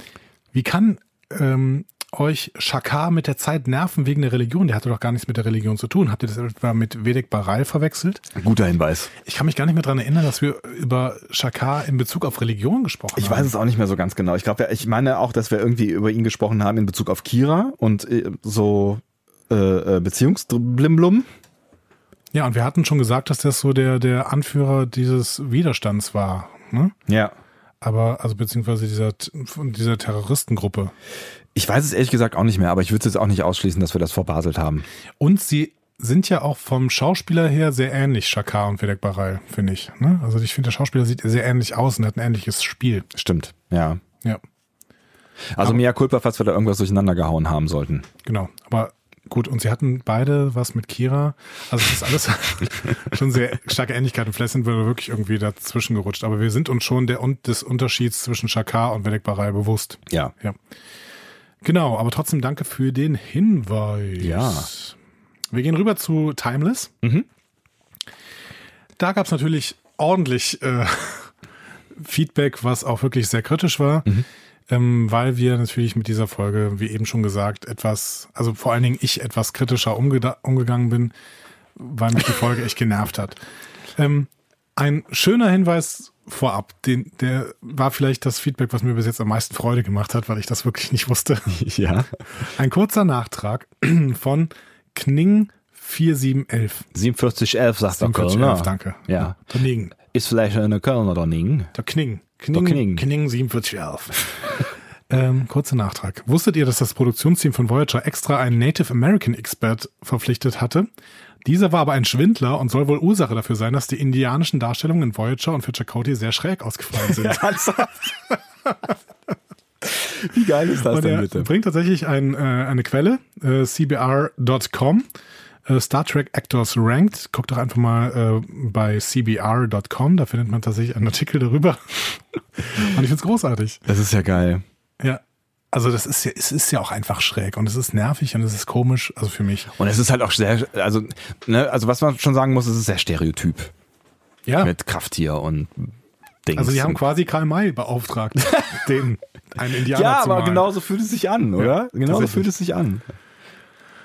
B: Wie kann ähm, euch Shakar mit der Zeit nerven wegen der Religion? Der hatte doch gar nichts mit der Religion zu tun. Habt ihr das etwa mit Vedek Baral verwechselt?
A: Guter Hinweis.
B: Ich kann mich gar nicht mehr dran erinnern, dass wir über Shakar in Bezug auf Religion gesprochen
A: Ich
B: haben.
A: weiß es auch nicht mehr so ganz genau. Ich glaube, ich meine auch, dass wir irgendwie über ihn gesprochen haben in Bezug auf Kira und äh, so äh, äh, Beziehungsblimblum.
B: Ja, und wir hatten schon gesagt, dass das so der, der Anführer dieses Widerstands war. Ne?
A: Ja.
B: Aber, also beziehungsweise dieser, dieser Terroristengruppe.
A: Ich weiß es ehrlich gesagt auch nicht mehr, aber ich würde es jetzt auch nicht ausschließen, dass wir das verbaselt haben.
B: Und sie sind ja auch vom Schauspieler her sehr ähnlich, Shakar und Vedek Baral, finde ich. Ne? Also ich finde, der Schauspieler sieht sehr ähnlich aus und hat ein ähnliches Spiel.
A: Stimmt, ja.
B: Ja,
A: Also mehr Culpa, falls wir da irgendwas durcheinander gehauen haben sollten.
B: genau. Aber gut, und sie hatten beide was mit Kira. Also es ist alles schon sehr starke Ähnlichkeiten. Vielleicht sind wir wirklich irgendwie dazwischen gerutscht. Aber wir sind uns schon der, des Unterschieds zwischen Shakar und Vedek Baral bewusst.
A: Ja.
B: Ja. Genau, aber trotzdem danke für den Hinweis.
A: Ja.
B: Wir gehen rüber zu Timeless.
A: Mhm.
B: Da gab es natürlich ordentlich äh, Feedback, was auch wirklich sehr kritisch war,
A: Mhm.
B: ähm, weil wir natürlich mit dieser Folge, wie eben schon gesagt, etwas, also vor allen Dingen ich etwas kritischer umgeda- umgegangen bin, weil mich die Folge echt genervt hat. Ähm, ein schöner Hinweis vorab, den, der war vielleicht das Feedback, was mir bis jetzt am meisten Freude gemacht hat, weil ich das wirklich nicht wusste.
A: Ja.
B: Ein kurzer Nachtrag von Kning 4711.
A: 4711 sagt der
B: 4711,
A: Kölner.
B: danke.
A: Ja.
B: Der Ning.
A: Ist vielleicht eine Kölner der Ning.
B: Der Kning. Kning,
A: Der Kning.
B: Kning 4711. ähm, kurzer Nachtrag. Wusstet ihr, dass das Produktionsteam von Voyager extra einen Native American Expert verpflichtet hatte? Dieser war aber ein Schwindler und soll wohl Ursache dafür sein, dass die indianischen Darstellungen in Voyager und für Chakotay sehr schräg ausgefallen sind.
A: Wie geil ist das
B: Und
A: denn
B: er
A: bitte?
B: bringt tatsächlich ein, äh, eine Quelle, äh, cbr.com, äh, Star Trek Actors Ranked. Guckt doch einfach mal äh, bei cbr.com, da findet man tatsächlich einen Artikel darüber. und ich find's großartig.
A: Das ist ja geil.
B: Ja. Also das ist ja, es ist ja auch einfach schräg und es ist nervig und es ist komisch, also für mich.
A: Und es ist halt auch sehr, also, ne, also was man schon sagen muss, es ist sehr stereotyp.
B: Ja.
A: Mit Krafttier und Dings.
B: Also die haben quasi Karl May beauftragt, den einen Indianer
A: ja,
B: zu
A: aber
B: malen.
A: genauso fühlt es sich an, oder?
B: Ja,
A: genauso fühlt es sich an.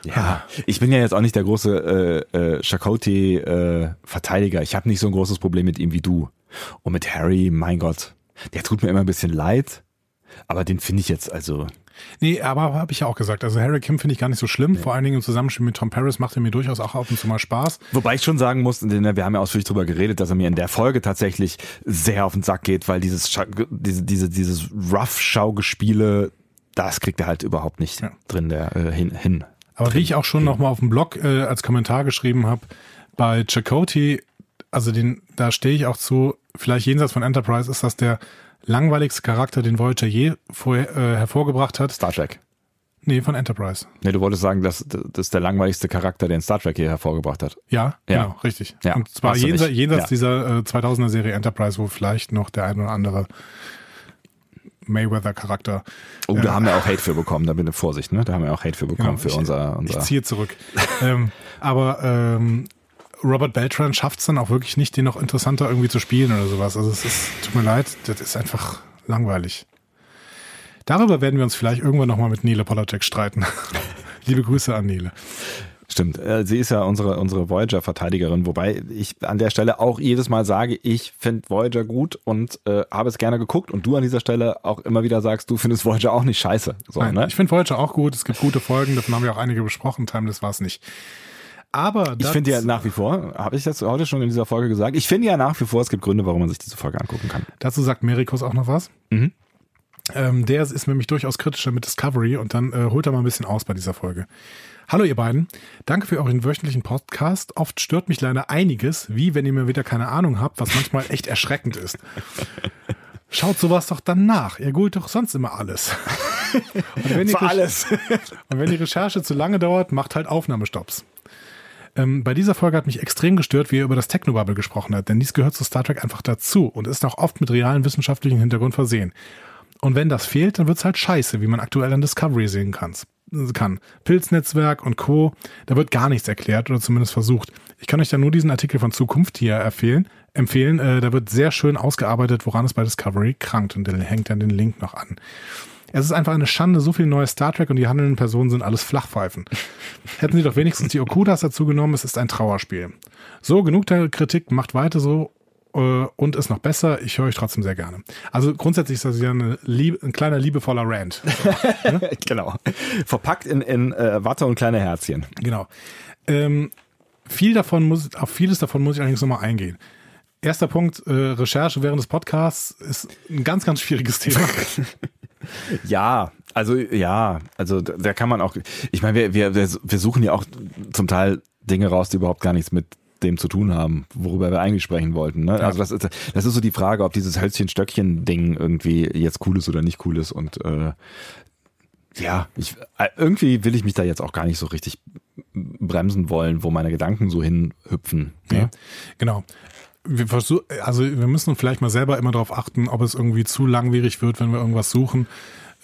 A: Ja, ich bin ja jetzt auch nicht der große äh, äh, Chakotay-Verteidiger. ich habe nicht so ein großes Problem mit ihm wie du. Und mit Harry, mein Gott, der tut mir immer ein bisschen leid. Aber den finde ich jetzt also.
B: Nee, aber habe ich ja auch gesagt. Also Harry Kim finde ich gar nicht so schlimm. Vor allen Dingen im Zusammenspiel mit Tom Paris macht er mir durchaus auch ab und zu mal Spaß.
A: Wobei ich schon sagen muss, denn wir haben ja ausführlich drüber geredet, dass er mir in der Folge tatsächlich sehr auf den Sack geht, weil dieses diese, diese, dieses Rough-Schaugespiele, das kriegt er halt überhaupt nicht
B: Ja.
A: drin der, äh, hin, hin.
B: Aber wie ich auch schon noch mal auf dem Blog äh, als Kommentar geschrieben habe, bei Chakotay, also den, da stehe ich auch zu, vielleicht jenseits von Enterprise ist das der langweiligste Charakter, den Voyager je vorher, äh, hervorgebracht hat.
A: Star Trek.
B: Nee, von Enterprise.
A: Nee, du wolltest sagen, dass das ist der langweiligste Charakter, den Star Trek hier hervorgebracht hat.
B: Ja,
A: Ja.
B: genau, richtig.
A: Ja,
B: und zwar jenseits, jenseits
A: Ja.
B: dieser äh, 2000er Serie Enterprise, wo vielleicht noch der ein oder andere Mayweather-Charakter.
A: Oh, da haben wir auch Hate für bekommen, da bitte Vorsicht, ne? Da haben wir auch Hate für bekommen
B: Genau,
A: für
B: ich-
A: unser, unser.
B: Ich ziehe zurück. ähm, aber ähm, Robert Beltran schafft es dann auch wirklich nicht, den noch interessanter irgendwie zu spielen oder sowas. Also es ist, tut mir leid, das ist einfach langweilig. Darüber werden wir uns vielleicht irgendwann nochmal mit Nele Polacek streiten. Liebe Grüße an Nele.
A: Stimmt, äh, sie ist ja unsere, unsere Voyager-Verteidigerin, wobei ich an der Stelle auch jedes Mal sage, ich finde Voyager gut und äh, habe es gerne geguckt und du an dieser Stelle auch immer wieder sagst, du findest Voyager auch nicht scheiße. So,
B: Nein,
A: ne?
B: Ich finde Voyager auch gut, es gibt gute Folgen, davon haben wir auch einige besprochen, Timeless war es nicht. Aber
A: ich finde ja nach wie vor, habe ich das heute schon in dieser Folge gesagt, ich finde ja nach wie vor, es gibt Gründe, warum man sich diese Folge angucken kann.
B: Dazu sagt Merikus auch noch was.
A: Mhm.
B: Ähm, der ist nämlich durchaus kritischer mit Discovery und dann äh, holt er mal ein bisschen aus bei dieser Folge. Hallo ihr beiden, danke für euren wöchentlichen Podcast. Oft stört mich leider einiges, wie wenn ihr mir wieder keine Ahnung habt, was manchmal echt erschreckend ist. Schaut sowas doch dann nach. Ihr googelt doch sonst immer alles. Und wenn,
A: Für alles.
B: und wenn die Recherche zu lange dauert, macht halt Aufnahmestopps. Ähm, bei dieser Folge hat mich extrem gestört, wie er über das Technobubble gesprochen hat, denn dies gehört zu Star Trek einfach dazu und ist auch oft mit realen wissenschaftlichen Hintergrund versehen. Und wenn das fehlt, dann wird's halt scheiße, wie man aktuell an Discovery sehen kann. kann. Pilznetzwerk und Co., da wird gar nichts erklärt oder zumindest versucht. Ich kann euch da nur diesen Artikel von Zukunft hier empfehlen. empfehlen. Äh, da wird sehr schön ausgearbeitet, woran es bei Discovery krankt und der hängt dann den Link noch an. Es ist einfach eine Schande, so viel neues Star Trek und die handelnden Personen sind alles Flachpfeifen. Hätten sie doch wenigstens die Okudas dazu genommen, es ist ein Trauerspiel. So, genug der Kritik, macht weiter so äh, und ist noch besser. Ich höre euch trotzdem sehr gerne. Also grundsätzlich ist das ja eine Liebe, ein kleiner liebevoller Rant.
A: genau. Verpackt in, in äh, Watte und kleine Herzchen.
B: Genau. Ähm, viel davon muss, auf vieles davon muss ich allerdings nochmal eingehen. Erster Punkt, äh, Recherche während des Podcasts ist ein ganz, ganz schwieriges Thema.
A: Ja, also ja, also da, kann man auch, ich meine, wir, wir, wir suchen ja auch zum Teil Dinge raus, die überhaupt gar nichts mit dem zu tun haben, worüber wir eigentlich sprechen wollten. Ne?
B: Ja.
A: Also das ist, das ist so die Frage, ob dieses Hölzchen-Stöckchen-Ding irgendwie jetzt cool ist oder nicht cool ist. Und äh, ja, ich, äh, irgendwie will ich mich da jetzt auch gar nicht so richtig bremsen wollen, wo meine Gedanken so hinhüpfen.
B: Ja,
A: Ne?
B: genau. Wir versuch, also wir müssen vielleicht mal selber immer darauf achten, ob es irgendwie zu langwierig wird, wenn wir irgendwas suchen.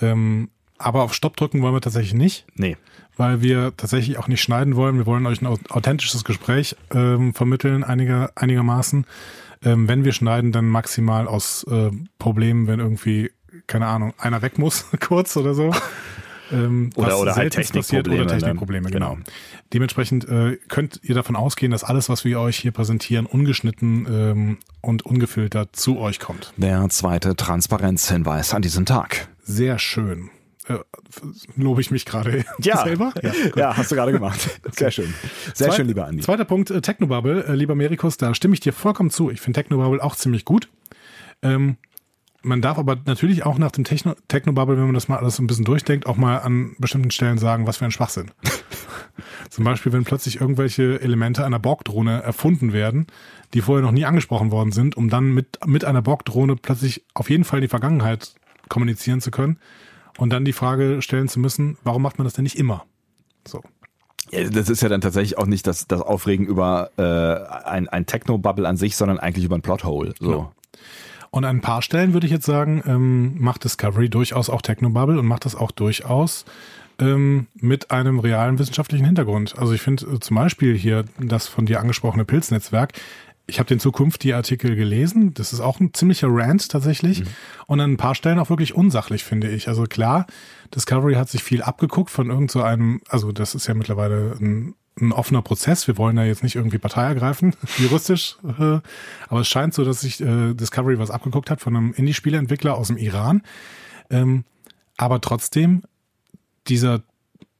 B: Ähm, aber auf Stopp drücken wollen wir tatsächlich nicht,
A: Nee.
B: weil wir tatsächlich auch nicht schneiden wollen. Wir wollen euch ein au- authentisches Gespräch ähm, vermitteln, einiger, einigermaßen. Ähm, wenn wir schneiden, dann maximal aus äh, Problemen, wenn irgendwie, keine Ahnung, einer weg muss, kurz oder so. Ähm,
A: Oder- oder halt
B: seltenst passiert,
A: Technikprobleme
B: Oder
A: dann.
B: Technikprobleme, genau.
A: Genau.
B: Dementsprechend äh, könnt ihr davon ausgehen, dass alles, was wir euch hier präsentieren, ungeschnitten ähm, und ungefiltert zu euch kommt.
A: Der zweite Transparenzhinweis an diesem Tag.
B: Sehr schön. Äh, lobe ich mich gerade selber?
A: Ja, ja, hast du gerade gemacht. Sehr schön. Sehr
B: Zweit-
A: schön, lieber Andi.
B: Zweiter Punkt, äh, Technobubble. Äh, lieber Merikus, da stimme ich dir vollkommen zu. Ich finde Technobubble auch ziemlich gut. Ähm, man darf aber natürlich auch nach dem Techno Technobubble, wenn man das mal alles so ein bisschen durchdenkt, auch mal an bestimmten Stellen sagen, was für ein Schwachsinn. Zum Beispiel, wenn plötzlich irgendwelche Elemente einer Borg-Drohne erfunden werden, die vorher noch nie angesprochen worden sind, um dann mit, mit einer Borg-Drohne plötzlich auf jeden Fall in die Vergangenheit kommunizieren zu können und dann die Frage stellen zu müssen, warum macht man das denn nicht immer? So.
A: Ja, das ist ja dann tatsächlich auch nicht das, das Aufregen über äh, ein, ein Techno-Bubble an sich, sondern eigentlich über ein Plothole. So.
B: Genau. Und an ein paar Stellen würde ich jetzt sagen, ähm, macht Discovery durchaus auch Technobubble und macht das auch durchaus ähm, mit einem realen wissenschaftlichen Hintergrund. Also ich finde äh, zum Beispiel hier das von dir angesprochene Pilznetzwerk. Ich habe den Zukunft die Artikel gelesen. Das ist auch ein ziemlicher Rant tatsächlich. Und an ein paar Stellen auch wirklich unsachlich, finde ich. Also klar, Discovery hat sich viel abgeguckt von irgend so einem, also das ist ja mittlerweile ein, ein offener Prozess. Wir wollen da jetzt nicht irgendwie Partei ergreifen, juristisch. Äh, aber es scheint so, dass sich äh, Discovery was abgeguckt hat von einem Indie-Spieleentwickler aus dem Iran. Ähm, aber trotzdem, dieser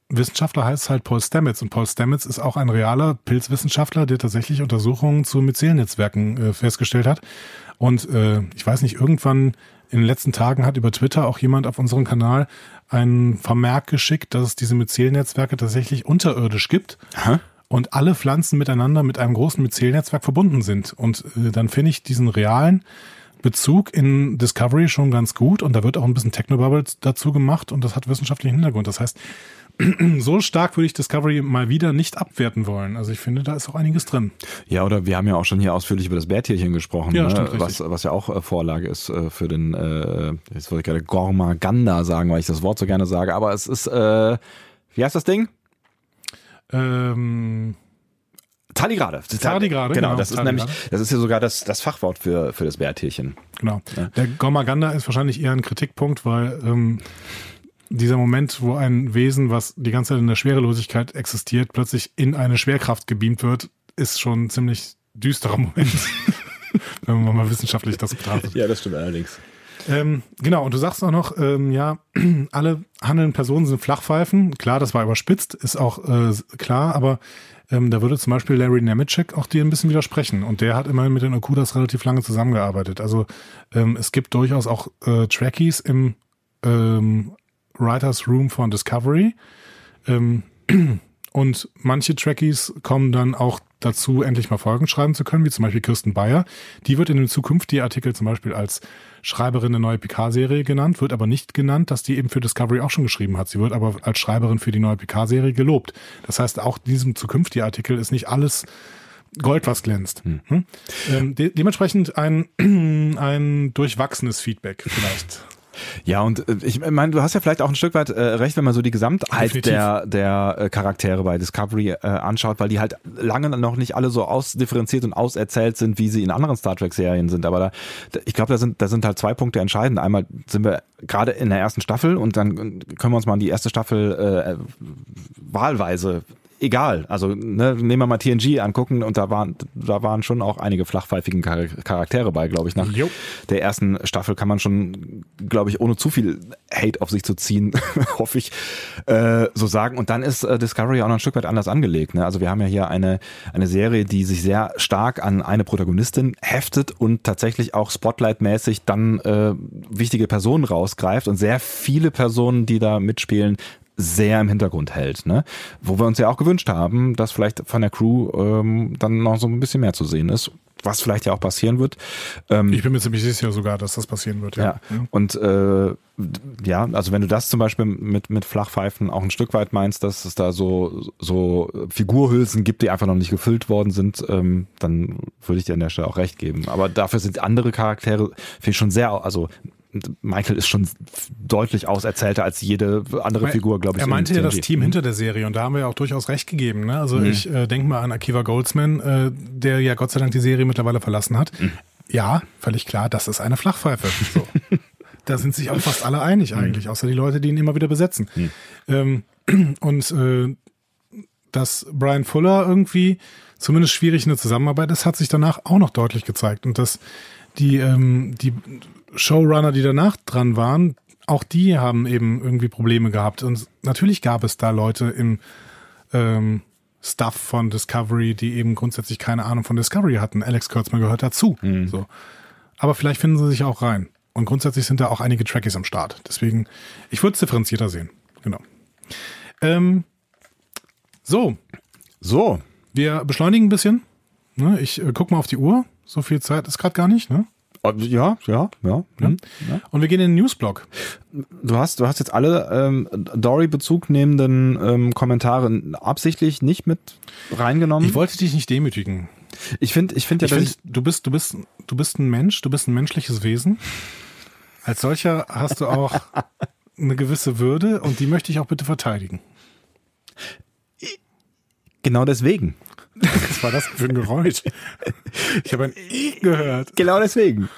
B: Wissenschaftler heißt halt Paul Stamets und Paul Stamets ist auch ein realer Pilzwissenschaftler, der tatsächlich Untersuchungen zu Myzelnetzwerken äh, festgestellt hat. Und ich weiß nicht, irgendwann in den letzten Tagen hat über Twitter auch jemand auf unserem Kanal einen Vermerk geschickt, dass es diese Myzelnetzwerke tatsächlich unterirdisch gibt
A: Hä?
B: und alle Pflanzen miteinander mit einem großen Myzelnetzwerk verbunden sind. Und äh, dann finde ich diesen realen Bezug in Discovery schon ganz gut und da wird auch ein bisschen Technobubble dazu gemacht und das hat wissenschaftlichen Hintergrund. Das heißt, so stark würde ich Discovery mal wieder nicht abwerten wollen. Also ich finde, da ist auch einiges drin.
A: Ja, oder wir haben ja auch schon hier ausführlich über das Bärtierchen gesprochen,
B: Ja,
A: ne?
B: stimmt,
A: was, was ja auch äh, Vorlage ist äh, für den, äh, jetzt wollte ich gerade Gormaganda sagen, weil ich das Wort so gerne sage, aber es ist, äh, wie heißt das Ding?
B: Ähm,
A: Tardigrade.
B: Tardigrade,
A: Genau,
B: genau,
A: das ist nämlich, das ist ja sogar das, das Fachwort für, für das Bärtierchen.
B: Genau. Der Gormaganda ist wahrscheinlich eher ein Kritikpunkt, weil ähm, dieser Moment, wo ein Wesen, was die ganze Zeit in der Schwerelosigkeit existiert, plötzlich in eine Schwerkraft gebeamt wird, ist schon ein ziemlich düsterer Moment. Wenn man mal wissenschaftlich das betrachtet.
A: Ja, das stimmt allerdings.
B: Ähm, genau, und du sagst auch noch, ähm, ja, alle handelnden Personen sind Flachpfeifen. Klar, das war überspitzt, ist auch äh, klar, aber ähm, da würde zum Beispiel Larry Nemeczek auch dir ein bisschen widersprechen. Und der hat immerhin mit den Okudas relativ lange zusammengearbeitet. Also ähm, es gibt durchaus auch äh, Trackies im ähm, Writers Room von Discovery. Ähm, und manche Trackies kommen dann auch dazu, endlich mal Folgen schreiben zu können, wie zum Beispiel Kirsten Bayer. Die wird in den zukünftigen Artikel zum Beispiel als Schreiberin der neue Picard-Serie genannt, wird aber nicht genannt, dass die eben für Discovery auch schon geschrieben hat. Sie wird aber als Schreiberin für die neue Picard-Serie gelobt. Das heißt, auch diesem zukünftigen Artikel ist nicht alles Gold, was glänzt. Hm? Ähm, de dementsprechend ein, ein durchwachsenes Feedback vielleicht.
A: Ja, und äh, ich meine, du hast ja vielleicht auch ein Stück weit äh, recht, wenn man so die Gesamtheit
B: Definitiv.
A: der, der äh, Charaktere bei Discovery äh, anschaut, weil die halt lange noch nicht alle so ausdifferenziert und auserzählt sind, wie sie in anderen Star Trek-Serien sind. Aber da, da ich glaube, da sind, da sind halt zwei Punkte entscheidend. Einmal sind wir gerade in der ersten Staffel und dann können wir uns mal an die erste Staffel äh, wahlweise egal. Also ne, nehmen wir mal TNG angucken und da waren, da waren schon auch einige flachpfeifigen Char- Charaktere bei, glaube ich. Nach
B: Jo.
A: der ersten Staffel kann man schon, glaube ich, ohne zu viel Hate auf sich zu ziehen, hoffe ich, äh, so sagen. Und dann ist äh, Discovery auch noch ein Stück weit anders angelegt. Ne? Also wir haben ja hier eine, eine Serie, die sich sehr stark an eine Protagonistin heftet und tatsächlich auch Spotlight-mäßig dann äh, wichtige Personen rausgreift und sehr viele Personen, die da mitspielen, sehr im Hintergrund hält, ne? Wo wir uns ja auch gewünscht haben, dass vielleicht von der Crew ähm, dann noch so ein bisschen mehr zu sehen ist, was vielleicht ja auch passieren wird. Ähm,
B: Ich bin mir ziemlich sicher sogar, dass das passieren wird.
A: ja, und äh, ja, also wenn du das zum Beispiel mit, mit Flachpfeifen auch ein Stück weit meinst, dass es da so, so Figurhülsen gibt, die einfach noch nicht gefüllt worden sind, ähm, dann würde ich dir an der Stelle auch recht geben. Aber dafür sind andere Charaktere, finde ich schon sehr, also Michael ist schon deutlich auserzählter als jede andere Figur, glaube ich.
B: Er
A: in
B: meinte ja das. Team hinter der Serie und da haben wir ja auch durchaus recht gegeben. Ne?
A: Mhm.
B: Also ich äh, denke mal an Akiva Goldsman, äh, der ja Gott sei Dank die Serie mittlerweile verlassen hat.
A: Mhm.
B: Ja, völlig klar, das ist eine Flachpfeife. So. da sind sich auch fast alle einig
A: Mhm.
B: eigentlich, außer die Leute, die ihn immer wieder besetzen. Ähm, und äh, dass Brian Fuller irgendwie zumindest schwierig in der Zusammenarbeit ist, hat sich danach auch noch deutlich gezeigt. Und dass die, ähm, die Showrunner, die danach dran waren, auch die haben eben irgendwie Probleme gehabt. Und natürlich gab es da Leute im ähm, Stuff von Discovery, die eben grundsätzlich keine Ahnung von Discovery hatten. Alex Kurtzman gehört dazu. So. Aber vielleicht finden sie sich auch rein. Und grundsätzlich sind da auch einige Trackies am Start. Deswegen, ich würde es differenzierter sehen. Genau. Ähm, so,
A: So,
B: wir beschleunigen ein bisschen. Ne, ich äh, guck mal auf die Uhr. So viel Zeit ist gerade gar nicht. Ne?
A: Ja, ja, ja. hm, ja.
B: Und wir gehen in den Newsblock.
A: Du hast, du hast jetzt alle ähm, Dory-Bezug nehmenden ähm, Kommentare absichtlich nicht mit reingenommen.
B: Ich wollte dich nicht demütigen.
A: Ich finde, ich finde ja,
B: find, du bist, du bist, du bist ein Mensch, du bist ein menschliches Wesen. Als solcher hast du auch eine gewisse Würde und die möchte ich auch bitte verteidigen.
A: genau deswegen.
B: Was war das für ein Geräusch? Ich habe ein I gehört.
A: Genau deswegen.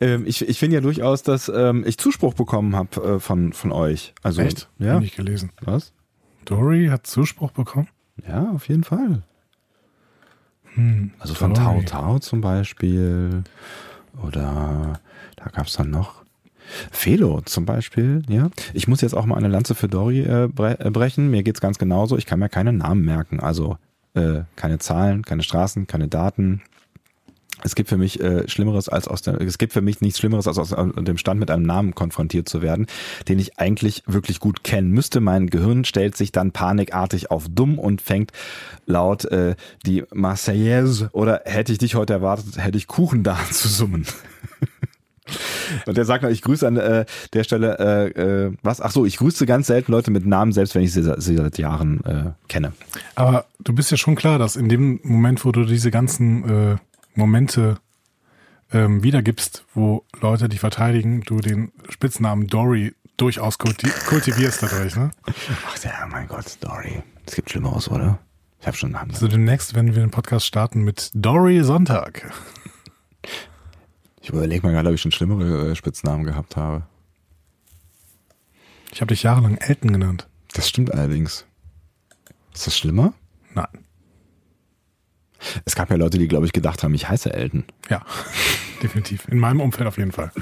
A: Ähm, ich ich finde ja durchaus, dass ähm, ich Zuspruch bekommen habe äh, von von euch. Also
B: Echt?
A: ja.
B: Hab nicht gelesen.
A: Was?
B: Dory hat Zuspruch bekommen.
A: Ja, auf jeden Fall. also von Tao. Tao zum Beispiel. Oder da gab es dann noch. Felo zum Beispiel, ja. Ich muss jetzt auch mal eine Lanze für Dory äh, äh, brechen. Mir geht's ganz genauso. Ich kann mir keine Namen merken. Also äh, keine Zahlen, keine Straßen, keine Daten. Es gibt für mich äh, Schlimmeres als aus der, es gibt für mich nichts Schlimmeres als aus dem Stand mit einem Namen konfrontiert zu werden, den ich eigentlich wirklich gut kennen müsste. Mein Gehirn stellt sich dann panikartig auf dumm und fängt laut äh, die Marseillaise oder hätte ich dich heute erwartet, hätte ich Kuchen da zu summen. Und der sagt noch, ich grüße an äh, der Stelle, äh, äh, was? Ach so, ich grüße ganz selten Leute mit Namen, selbst wenn ich sie, sie seit Jahren äh, kenne.
B: Aber du bist ja schon klar, dass in dem Moment, wo du diese ganzen äh, Momente ähm, wiedergibst, wo Leute dich verteidigen, du den Spitznamen Dory durchaus kulti kultivierst dadurch, ne?
A: Ach ja, mein Gott, Dory. Es gibt Schlimmeres, oder? Ich habe schon einen Namen.
B: Also demnächst, wenn wir den Podcast starten mit Dory Sonntag.
A: Ich überlege mal gerade, ob ich schon schlimmere äh, Spitznamen gehabt habe.
B: Ich habe dich jahrelang Elton genannt.
A: Das stimmt allerdings. Ist das schlimmer?
B: Nein.
A: Es gab ja Leute, die, glaube ich, gedacht haben, ich heiße Elton.
B: Ja, definitiv. In meinem Umfeld auf jeden Fall.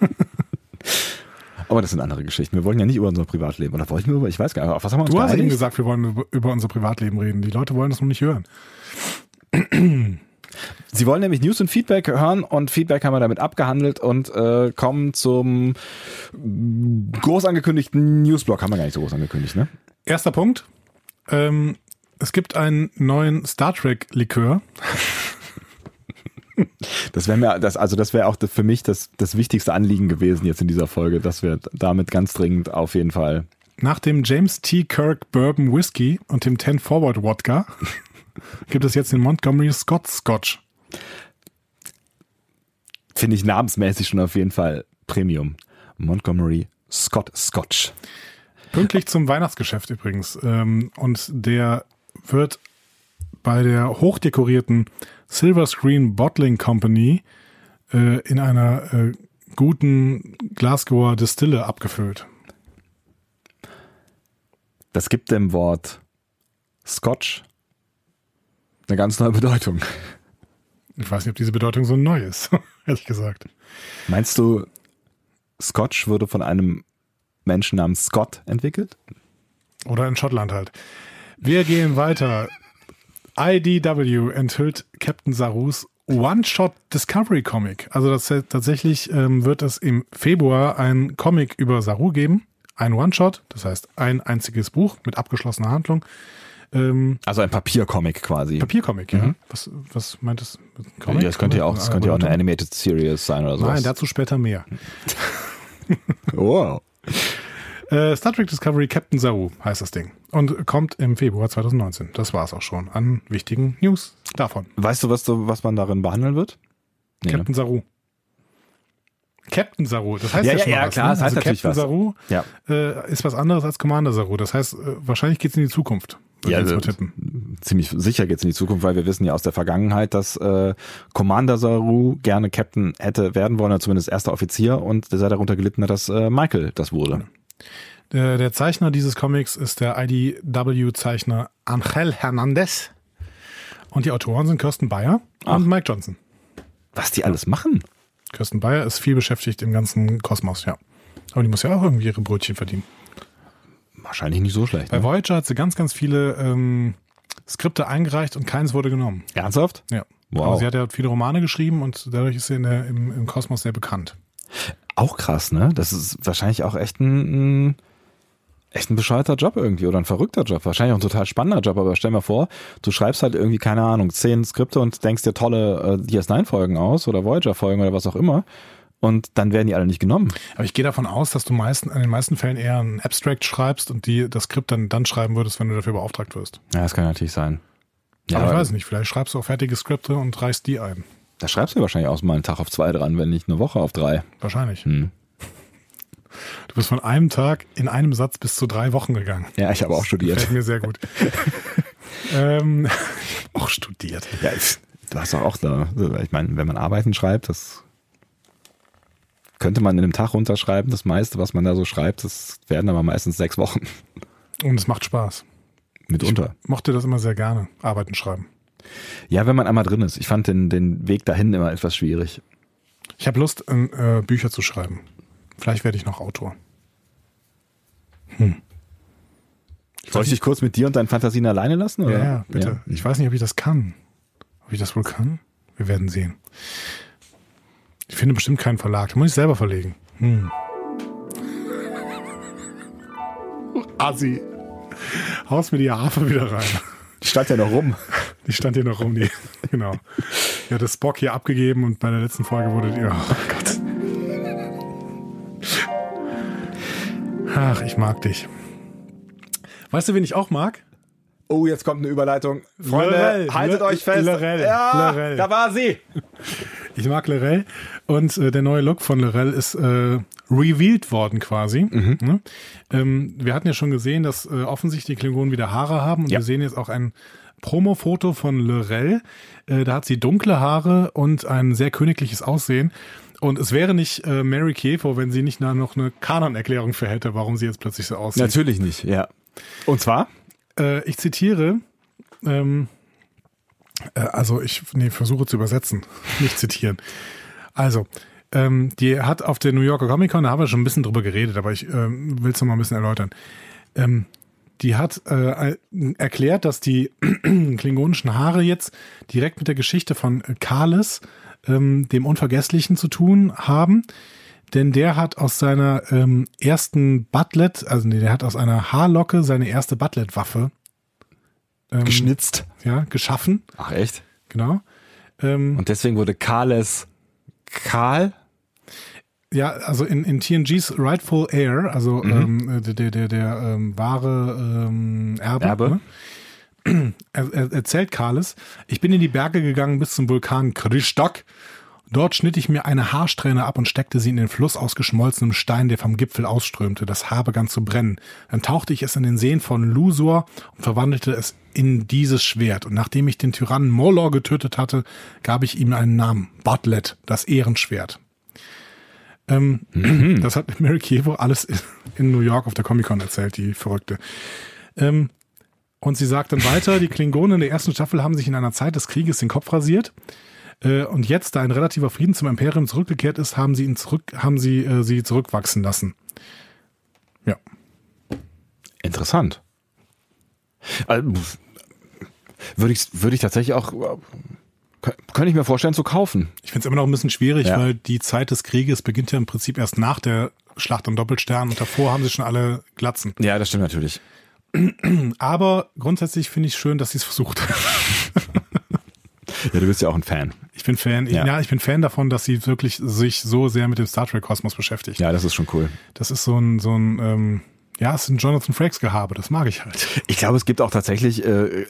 A: Aber das sind andere Geschichten. Wir wollen ja nicht über unser Privatleben. Oder wollten wir über, ich weiß gar nicht, auf was haben wir uns
B: Du hast eben gesagt, wir wollen über- über unser Privatleben reden. Die Leute wollen das noch nicht hören.
A: Sie wollen nämlich News und Feedback hören und Feedback haben wir damit abgehandelt und äh, kommen zum groß angekündigten Newsblock. Haben wir gar nicht so groß angekündigt, ne?
B: Erster Punkt. Ähm, es gibt einen neuen Star Trek Likör.
A: Das wäre mir, das, also das wäre auch für mich das, das wichtigste Anliegen gewesen jetzt in dieser Folge, dass wir damit ganz dringend auf jeden Fall.
B: Nach dem James T. Kirk Bourbon Whiskey und dem 10 Forward Wodka gibt es jetzt den Montgomery Scott Scotch.
A: Finde ich namensmäßig schon auf jeden Fall Premium. Montgomery Scott Scotch.
B: Pünktlich zum Weihnachtsgeschäft übrigens. Ähm, und der wird bei der hochdekorierten Silver Screen Bottling Company äh, in einer äh, guten Glasgower Distille abgefüllt.
A: Das gibt dem Wort Scotch eine ganz neue Bedeutung.
B: Ich weiß nicht, ob diese Bedeutung so neu ist, ehrlich gesagt.
A: Meinst du, Scotch wurde von einem Menschen namens Scott entwickelt?
B: Oder in Schottland halt. Wir gehen weiter. IDW enthüllt Captain Sarus One-Shot Discovery Comic. Also das, tatsächlich ähm, wird es im Februar ein Comic über Saru geben. Ein One-Shot, das heißt ein einziges Buch mit abgeschlossener Handlung. Ähm,
A: Also ein Papiercomic quasi.
B: Papiercomic, ja. Was, was meint es?
A: Ja, das könnte ja auch, das könnte ja auch eine Animated Series sein oder so.
B: Nein, dazu später mehr.
A: Wow.
B: Äh, Star Trek Discovery Captain Saru heißt das Ding. Und kommt im Februar 2019. Das war es auch schon an wichtigen News davon.
A: Weißt du, was, was man darin behandeln wird? Nee, ne?
B: Captain Saru. Captain Saru, das heißt
A: Ja,
B: ja,
A: ja,
B: schon
A: ja,
B: was,
A: klar,
B: ne?
A: das heißt
B: also
A: natürlich
B: Captain
A: was.
B: Saru
A: Ja.
B: äh, ist was anderes als Commander Saru. Das heißt, äh, wahrscheinlich geht's in die Zukunft.
A: Ja, das-
B: tippen.
A: ziemlich sicher geht's in die Zukunft, weil wir wissen ja aus der Vergangenheit, dass äh, Commander Saru gerne Captain hätte werden wollen, oder zumindest erster Offizier und sehr darunter gelitten hat, dass äh, Michael das wurde.
B: Der, der Zeichner dieses Comics ist der IDW-Zeichner Angel Hernandez. Und die Autoren sind Kirsten Bayer
A: Ach.
B: und Mike Johnson.
A: Was die alles machen?
B: Kirsten Bayer ist viel beschäftigt im ganzen Kosmos, ja. Aber die muss ja auch irgendwie ihre Brötchen verdienen.
A: Wahrscheinlich nicht so schlecht.
B: Bei
A: Ne?
B: Voyager hat sie ganz, ganz viele ähm, Skripte eingereicht und keins wurde genommen.
A: Ernsthaft?
B: Ja.
A: Wow.
B: Aber sie hat ja viele Romane geschrieben und dadurch ist sie in der, im, im Kosmos sehr bekannt.
A: Auch krass, ne? Das ist wahrscheinlich auch echt ein, ein echt ein bescheuerter Job irgendwie oder ein verrückter Job. Wahrscheinlich auch ein total spannender Job, aber stell mal vor, du schreibst halt irgendwie, keine Ahnung, zehn Skripte und denkst dir tolle äh, DS9-Folgen aus oder Voyager-Folgen oder was auch immer. Und dann werden die alle nicht genommen.
B: Aber ich gehe davon aus, dass du meisten, in den meisten Fällen eher ein Abstract schreibst und die, das Skript dann, dann schreiben würdest, wenn du dafür beauftragt wirst.
A: Ja, das kann natürlich sein.
B: aber ich weiß nicht, vielleicht schreibst du auch fertige Skripte und reichst die ein.
A: Da schreibst du wahrscheinlich auch mal einen Tag auf zwei dran, wenn nicht eine Woche auf drei.
B: Wahrscheinlich.
A: Hm.
B: Du bist von einem Tag in einem Satz bis zu drei Wochen gegangen.
A: Ja, ich habe auch studiert.
B: Gefällt mir sehr gut. ähm, auch studiert.
A: Ja, ich, du hast doch auch da, ich meine, wenn man Arbeiten schreibt, das könnte man in einem Tag runterschreiben. Das meiste, was man da so schreibt, das werden aber meistens sechs Wochen
B: Und es macht Spaß.
A: mitunter.
B: Ich mochte das immer sehr gerne, Arbeiten schreiben.
A: Ja, wenn man einmal drin ist. Ich fand den, den Weg dahin immer etwas schwierig.
B: Ich habe Lust, äh, Bücher zu schreiben. Vielleicht werde ich noch Autor.
A: Soll ich dich kurz mit dir und deinen Fantasien alleine lassen? Oder?
B: Ja, ja, bitte. Ich weiß nicht, ob ich das kann. Ob ich das wohl kann? Wir werden sehen. Ich finde bestimmt keinen Verlag. Da muss ich selber verlegen. Hm. Assi. Haus mir die Harfe wieder rein.
A: Die stand ja noch rum.
B: Die stand hier noch rum. Die, genau. Die hat das Spock hier abgegeben und bei der letzten Folge wurde die. Oh Gott. Ach, ich mag dich. Weißt du, wen ich auch mag?
A: Oh, jetzt kommt eine Überleitung. Freunde,
B: Lorel.
A: haltet
B: Le-
A: euch fest.
B: Lorel.
A: Ja,
B: Lorel.
A: da war sie.
B: Ich mag Lorel und äh, der neue Look von Lorel ist äh, revealed worden quasi. Ne? Ähm, wir hatten ja schon gesehen, dass äh, offensichtlich die Klingonen wieder Haare haben und
A: Ja.
B: wir sehen jetzt auch ein Promo-Foto von Lorel. Äh, da hat sie dunkle Haare und ein sehr königliches Aussehen. Und es wäre nicht äh, Mary Kiefer, wenn sie nicht da noch eine Kanon-Erklärung für hätte, warum sie jetzt plötzlich so aussieht.
A: Natürlich nicht, ja. Und zwar?
B: Äh, ich zitiere, ähm, äh, also ich nee, versuche zu übersetzen, nicht zitieren. Also, ähm, die hat auf der New Yorker Comic Con, da haben wir schon ein bisschen drüber geredet, aber ich ähm, will es noch mal ein bisschen erläutern. Ähm, die hat äh, erklärt, dass die klingonischen Haare jetzt direkt mit der Geschichte von Kales, ähm, dem Unvergesslichen, zu tun haben. Denn der hat aus seiner ähm, ersten Butlet, also nee, der hat aus einer Haarlocke seine erste Butlet-Waffe ähm,
A: Geschnitzt.
B: Ja, geschaffen.
A: Ach echt?
B: Genau. Ähm,
A: Und deswegen wurde Kales Karl?
B: Ja, also in, in TNGs Rightful Heir, also ähm, der, der, der, der ähm, wahre ähm, Erbe,
A: Erbe.
B: Ne? Er, er, erzählt Kales, ich bin in die Berge gegangen bis zum Vulkan Kristak. Dort schnitt ich mir eine Haarsträhne ab und steckte sie in den Fluss aus geschmolzenem Stein, der vom Gipfel ausströmte. Das Haar begann zu brennen. Dann tauchte ich es in den Seen von Lusor und verwandelte es in dieses Schwert. Und nachdem ich den Tyrannen Molor getötet hatte, gab ich ihm einen Namen. Bartlett, das Ehrenschwert. Ähm, Das hat Mary Kievo alles in- in New York auf der Comic-Con erzählt, die Verrückte. Ähm, und sie sagt dann weiter, die Klingonen in der ersten Staffel haben sich in einer Zeit des Krieges den Kopf rasiert. Äh, und jetzt, da ein relativer Frieden zum Imperium zurückgekehrt ist, haben sie ihn zurück, haben sie äh, sie zurückwachsen lassen. Ja.
A: Interessant. Also, würde ich, würde ich tatsächlich auch, kö- könnte ich mir vorstellen zu kaufen.
B: Ich finde es immer noch ein bisschen schwierig,
A: Ja.
B: weil die Zeit des Krieges beginnt ja im Prinzip erst nach der Schlacht am Doppelstern und davor haben sie schon alle Glatzen.
A: Ja, das stimmt natürlich.
B: Aber grundsätzlich finde ich schön, dass sie es versucht haben.
A: Ja, du bist ja auch ein Fan.
B: Ich bin Fan,
A: Ja.
B: ja. ich bin Fan davon, dass sie wirklich sich so sehr mit dem Star Trek Kosmos beschäftigt.
A: Ja, das ist schon cool.
B: Das ist so ein, so ein, ähm, ja, es ist ein Jonathan Frakes Gehabe, das mag ich halt.
A: Ich glaube, es gibt auch tatsächlich äh,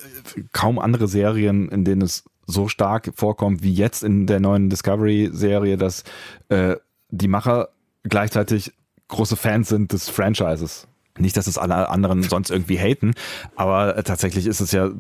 A: kaum andere Serien, in denen es so stark vorkommt wie jetzt in der neuen Discovery-Serie, dass äh, die Macher gleichzeitig große Fans sind des Franchises. Nicht, dass es alle anderen sonst irgendwie haten, aber tatsächlich ist es ja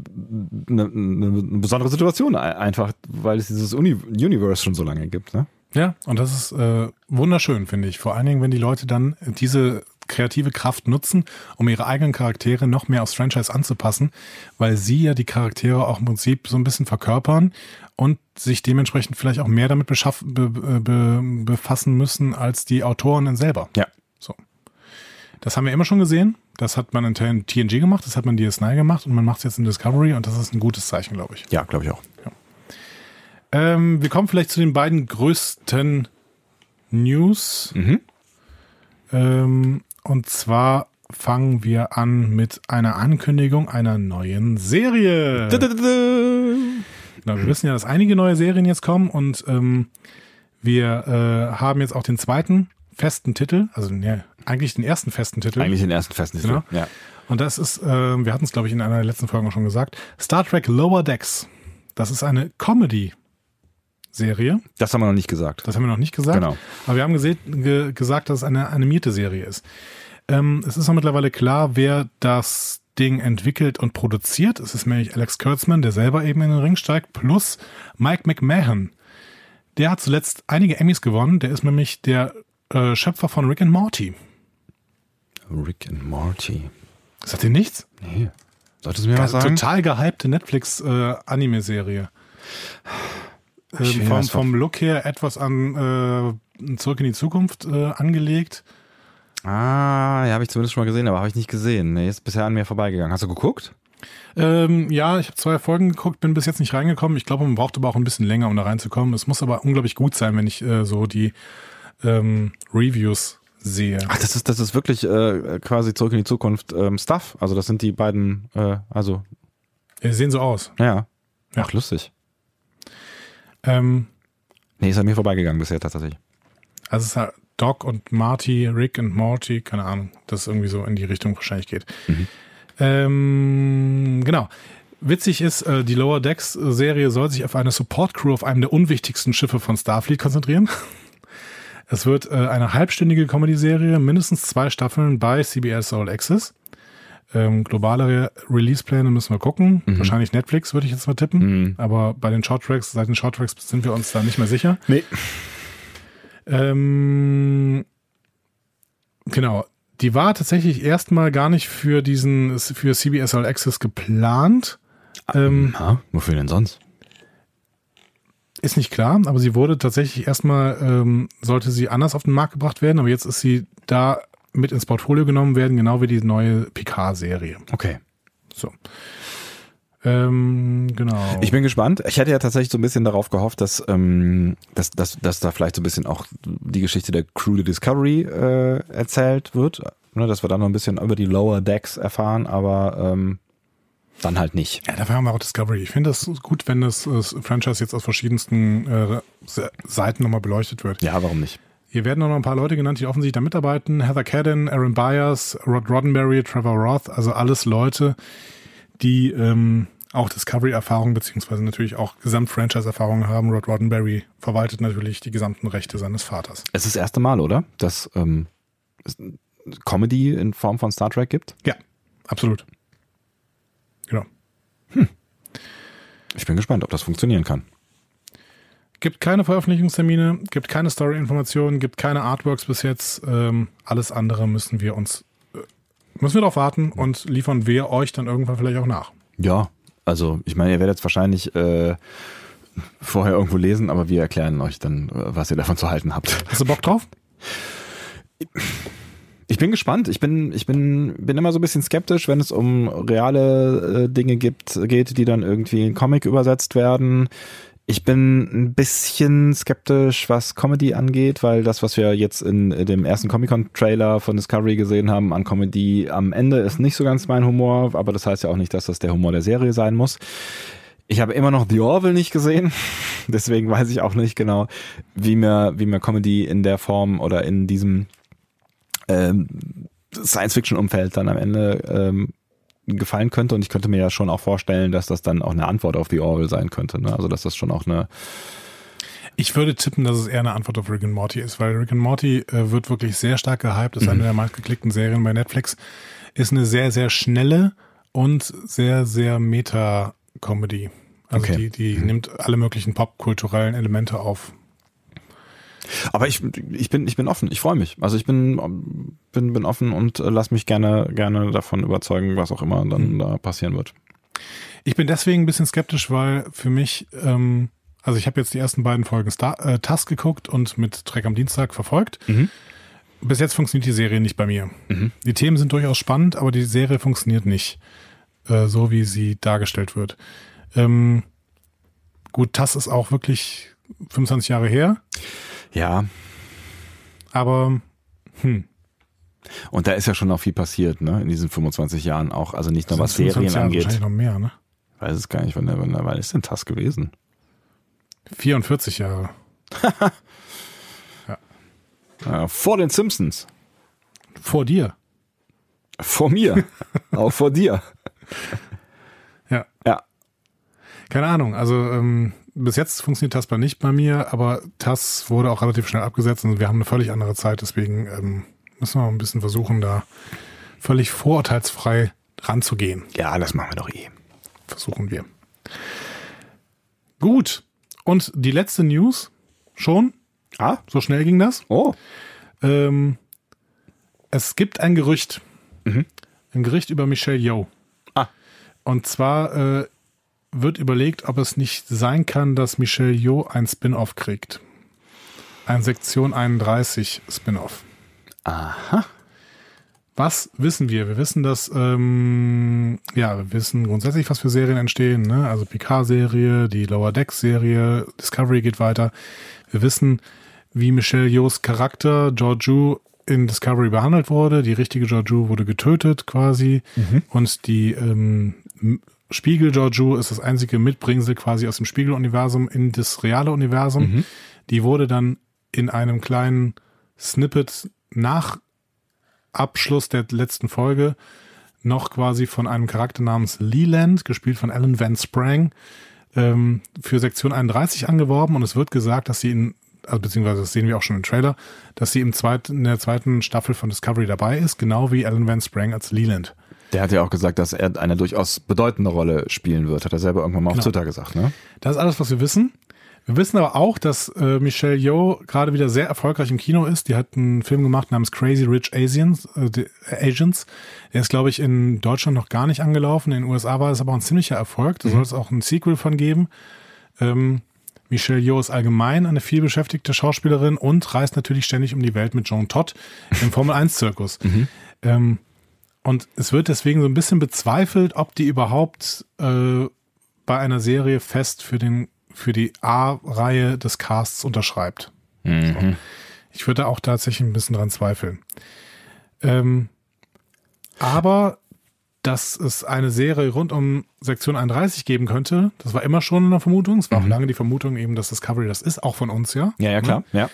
A: eine, eine besondere Situation ein- einfach, weil es dieses Uni Universe schon so lange gibt. Ne?
B: Ja, und das ist äh, wunderschön, finde ich. Vor allen Dingen, wenn die Leute dann diese kreative Kraft nutzen, um ihre eigenen Charaktere noch mehr aufs Franchise anzupassen, weil sie ja die Charaktere auch im Prinzip so ein bisschen verkörpern und sich dementsprechend vielleicht auch mehr damit be, be, be, befassen müssen als die Autoren selber.
A: Ja.
B: So. Das haben wir immer schon gesehen. Das hat man in TNG gemacht, das hat man in DS9 gemacht und man macht es jetzt in Discovery und das ist ein gutes Zeichen, glaube ich.
A: Ja, glaube ich auch.
B: Ähm, wir kommen vielleicht zu den beiden größten News.
A: Mhm.
B: Ähm, und zwar fangen wir an mit einer Ankündigung einer neuen Serie. Genau, wir wissen ja, dass einige neue Serien jetzt kommen und ähm, wir äh, haben jetzt auch den zweiten festen Titel, also ne, eigentlich den ersten festen Titel.
A: Eigentlich den ersten festen Titel.
B: Genau.
A: Ja.
B: Und das ist, äh, wir hatten es, glaube ich, in einer der letzten Folgen schon gesagt, Star Trek Lower Decks. Das ist eine Comedy-Serie.
A: Das haben wir noch nicht gesagt.
B: Das haben wir noch nicht gesagt.
A: Genau.
B: Aber wir haben gese- ge gesagt, dass es eine animierte Serie ist. Ähm, es ist auch mittlerweile klar, wer das Ding entwickelt und produziert. Es ist nämlich Alex Kurtzman, der selber eben in den Ring steigt, plus Mike McMahon. Der hat zuletzt einige Emmys gewonnen. Der ist nämlich der äh, Schöpfer von Rick and Morty.
A: Rick and Morty.
B: Sagt ihr nichts?
A: Nee. Solltest du mir was sagen?
B: Total gehypte Netflix-Anime-Serie.
A: Ich
B: ähm, vom, vom Look her etwas an äh, Zurück in die Zukunft äh, angelegt.
A: Ah, ja, habe ich zumindest schon mal gesehen, aber habe ich nicht gesehen. Nee, ist bisher an mir vorbeigegangen. Hast du geguckt?
B: Ähm, ja, ich habe zwei Folgen geguckt, bin bis jetzt nicht reingekommen. Ich glaube, man braucht aber auch ein bisschen länger, um da reinzukommen. Es muss aber unglaublich gut sein, wenn ich äh, so die ähm, Reviews sehe.
A: Ach, das ist, das ist wirklich äh, quasi zurück in die Zukunft ähm, Stuff. Also das sind die beiden, äh, also,
B: Die sehen so aus.
A: ja.
B: Ja.
A: Ach, lustig.
B: Ähm,
A: Nee, ist an mir vorbeigegangen bisher tatsächlich.
B: also es ist halt Doc und Marty, Rick und Morty, keine Ahnung, dass es irgendwie so in die Richtung wahrscheinlich geht. Ähm, genau. Witzig ist, äh, die Lower Decks Serie soll sich auf eine Support Crew auf einem der unwichtigsten Schiffe von Starfleet konzentrieren. Es wird äh, eine halbstündige Comedy-Serie, mindestens zwei Staffeln bei CBS All Access. Ähm, globale Re Release-Pläne müssen wir gucken.
A: Mhm.
B: Wahrscheinlich Netflix, würde ich jetzt mal tippen. Aber bei den Shorttracks, seit den Shorttracks sind wir uns da nicht mehr sicher.
A: Nee.
B: Ähm, genau. Die war tatsächlich erstmal gar nicht für diesen, für CBS All Access geplant. Ähm,
A: Ha, wofür denn sonst?
B: Ist nicht klar, aber sie wurde tatsächlich erstmal, ähm, sollte sie anders auf den Markt gebracht werden, aber jetzt ist sie da mit ins Portfolio genommen werden, genau wie die neue Picard-Serie.
A: Okay.
B: So. Ähm, genau.
A: Ich bin gespannt. Ich hätte ja tatsächlich so ein bisschen darauf gehofft, dass, ähm, dass, dass, dass da vielleicht so ein bisschen auch die Geschichte der Crew the Discovery äh, erzählt wird. Ne, dass wir da noch ein bisschen über die Lower Decks erfahren, aber ähm, dann halt nicht.
B: ja, dafür haben wir auch Discovery. Ich finde das gut, wenn das, das Franchise jetzt aus verschiedensten äh, Se- Seiten nochmal beleuchtet wird.
A: Ja, warum nicht?
B: Hier werden noch ein paar Leute genannt, die offensichtlich da mitarbeiten. Heather Cadden, Aaron Byers, Rod Roddenberry, Trevor Roth, also alles Leute, die ähm, auch Discovery-Erfahrung beziehungsweise natürlich auch Gesamt-Franchise-Erfahrung haben. Rod Roddenberry verwaltet natürlich die gesamten Rechte seines Vaters.
A: Es ist das erste Mal, oder? Dass ähm, es Comedy in Form von Star Trek gibt?
B: Ja, absolut. Genau.
A: Ich bin gespannt, ob das funktionieren kann.
B: Gibt keine Veröffentlichungstermine, gibt keine Story-Informationen, gibt keine Artworks bis jetzt. Ähm, alles andere müssen wir uns, äh, müssen wir darauf warten und liefern wir euch dann irgendwann vielleicht auch nach.
A: Ja, also ich meine, ihr werdet es wahrscheinlich äh, vorher irgendwo lesen, aber wir erklären euch dann, äh, was ihr davon zu halten habt.
B: Hast du Bock drauf?
A: Ich bin gespannt. Ich bin, ich bin, bin immer so ein bisschen skeptisch, wenn es um reale äh, Dinge gibt, geht, die dann irgendwie in Comic übersetzt werden. Ich bin ein bisschen skeptisch, was Comedy angeht, weil das, was wir jetzt in dem ersten Comic-Con-Trailer von Discovery gesehen haben an Comedy am Ende ist nicht so ganz mein Humor, aber das heißt ja auch nicht, dass das der Humor der Serie sein muss. Ich habe immer noch The Orville nicht gesehen, deswegen weiß ich auch nicht genau, wie mir, wie mir Comedy in der Form oder in diesem ähm, Science-Fiction-Umfeld dann am Ende ähm, gefallen könnte. Und ich könnte mir ja schon auch vorstellen, dass das dann auch eine Antwort auf The Orville sein könnte. Ne? Also dass das schon auch eine
B: Ich würde tippen, dass es eher eine Antwort auf Rick and Morty ist, weil Rick and Morty äh, wird wirklich sehr stark gehypt, ist eine der meistgeklickten Serien bei Netflix, ist eine sehr, sehr schnelle und sehr, sehr Meta-Comedy. Also
A: Okay.
B: die, die nimmt alle möglichen popkulturellen Elemente auf.
A: Aber ich, ich bin, ich bin offen. Ich freue mich. Also ich bin, bin, bin offen und äh, lass mich gerne, gerne davon überzeugen, was auch immer dann da passieren wird.
B: Ich bin deswegen ein bisschen skeptisch, weil für mich, ähm, also ich habe jetzt die ersten beiden Folgen Star, äh, TAS geguckt und mit Trek am Dienstag verfolgt. Bis jetzt funktioniert die Serie nicht bei mir. Die Themen sind durchaus spannend, aber die Serie funktioniert nicht äh, so, wie sie dargestellt wird. Ähm, gut, TAS ist auch wirklich 25 Jahre her,
A: Ja.
B: aber hm,
A: Und da ist ja schon noch viel passiert, ne, in diesen 25 Jahren auch. Also nicht nur was
B: sind 25
A: Serien angeht.
B: wahrscheinlich noch mehr, ne?
A: Ich weiß es gar nicht, wann der, wann, der- wann ist denn TAS gewesen?
B: 44 Jahre.
A: Äh, vor den Simpsons.
B: Vor dir.
A: Vor mir. auch vor dir.
B: Ja.
A: Ja.
B: Keine Ahnung, also ähm, bis jetzt funktioniert TAS nicht bei mir, aber TAS wurde auch relativ schnell abgesetzt und wir haben eine völlig andere Zeit, deswegen ähm, müssen wir ein bisschen versuchen, da völlig vorurteilsfrei ranzugehen.
A: Ja, das machen wir doch eh.
B: Versuchen wir. Gut. Und die letzte News schon,
A: Ah,
B: so schnell ging das.
A: oh.
B: Ähm, es gibt ein Gerücht. Ein Gerücht über Michelle Yeoh.
A: Ah.
B: Und zwar äh, wird überlegt, ob es nicht sein kann, dass Michelle Yeoh ein Spin-off kriegt. Ein Sektion 31 Spin-off.
A: Aha.
B: Was wissen wir? Wir wissen, dass, ähm, ja, wir wissen grundsätzlich, was für Serien entstehen. Ne? Also Picard-Serie, die Lower Decks-Serie, Discovery geht weiter. Wir wissen, wie Michelle Yeohs Charakter Georgiou in Discovery behandelt wurde. Die richtige Georgiou wurde getötet quasi. Und die ähm, Spiegel Georgiou ist das einzige Mitbringsel quasi aus dem Spiegeluniversum in das reale Universum. Die wurde dann in einem kleinen Snippet nach Abschluss der letzten Folge noch quasi von einem Charakter namens Leland, gespielt von Alan Van Sprang, ähm, für Sektion 31 angeworben und es wird gesagt, dass sie in, also beziehungsweise das sehen wir auch schon im Trailer, dass sie im zweiten, in der zweiten Staffel von Discovery dabei ist, genau wie Alan Van Sprang als Leland.
A: Der hat ja auch gesagt, dass er eine durchaus bedeutende Rolle spielen wird, hat er selber irgendwann mal auf
B: Genau.
A: Twitter gesagt, ne?
B: Das ist alles, was wir wissen. Wir wissen aber auch, dass äh, Michelle Yeoh gerade wieder sehr erfolgreich im Kino ist. Die hat einen Film gemacht namens Crazy Rich Asians. Äh, äh, Agents. Der ist, glaube ich, in Deutschland noch gar nicht angelaufen. In den USA war es aber auch ein ziemlicher Erfolg. Da soll es auch ein Sequel von geben. Ähm, Michelle Yeoh ist allgemein eine vielbeschäftigte Schauspielerin und reist natürlich ständig um die Welt mit Joan Todd im Formel-1-Zirkus. Ähm, und es wird deswegen so ein bisschen bezweifelt, ob die überhaupt äh, bei einer Serie fest für den für die A-Reihe des Casts unterschreibt.
A: Mhm.
B: Ich würde da auch tatsächlich ein bisschen dran zweifeln. Ähm, aber dass es eine Serie rund um Sektion 31 geben könnte, das war immer schon in der Vermutung. Es war auch lange die Vermutung eben, dass Discovery das ist, auch von uns, ja.
A: Ja, ja, klar. Ja.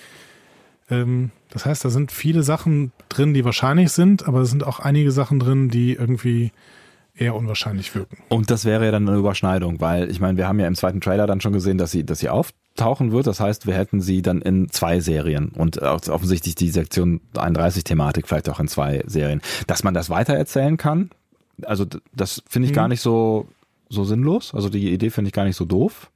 B: Ähm, das heißt, da sind viele Sachen drin, die wahrscheinlich sind, aber es sind auch einige Sachen drin, die irgendwie eher unwahrscheinlich wirken.
A: Und das wäre ja dann eine Überschneidung, weil ich meine, wir haben ja im zweiten Trailer dann schon gesehen, dass sie, dass sie auftauchen wird. Das heißt, wir hätten sie dann in zwei Serien und offensichtlich die Sektion 31 Thematik vielleicht auch in zwei Serien. Dass man das weitererzählen kann, also das finde ich gar nicht so, so sinnlos. Also die Idee finde ich gar nicht so doof.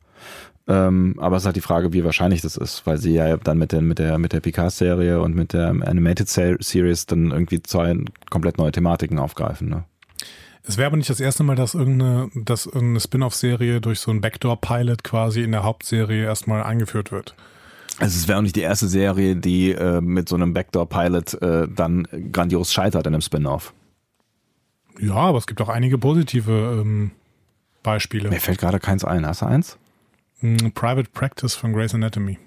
A: Ähm, aber es ist halt die Frage, wie wahrscheinlich das ist, weil sie ja dann mit der, mit der, mit der Picard-Serie und mit der Animated Se- Series dann irgendwie zwei komplett neue Thematiken aufgreifen. Ne?
B: Es wäre aber nicht das erste Mal, dass irgendeine, dass irgendeine Spin-off-Serie durch so einen Backdoor-Pilot quasi in der Hauptserie erstmal eingeführt wird.
A: Also es wäre auch nicht die erste Serie, die äh, mit so einem Backdoor-Pilot äh, dann grandios scheitert in einem Spin-off.
B: Ja, aber es gibt auch einige positive ähm, Beispiele.
A: Mir fällt gerade keins ein. Hast du eins?
B: Mm, Private Practice von Grey's Anatomy.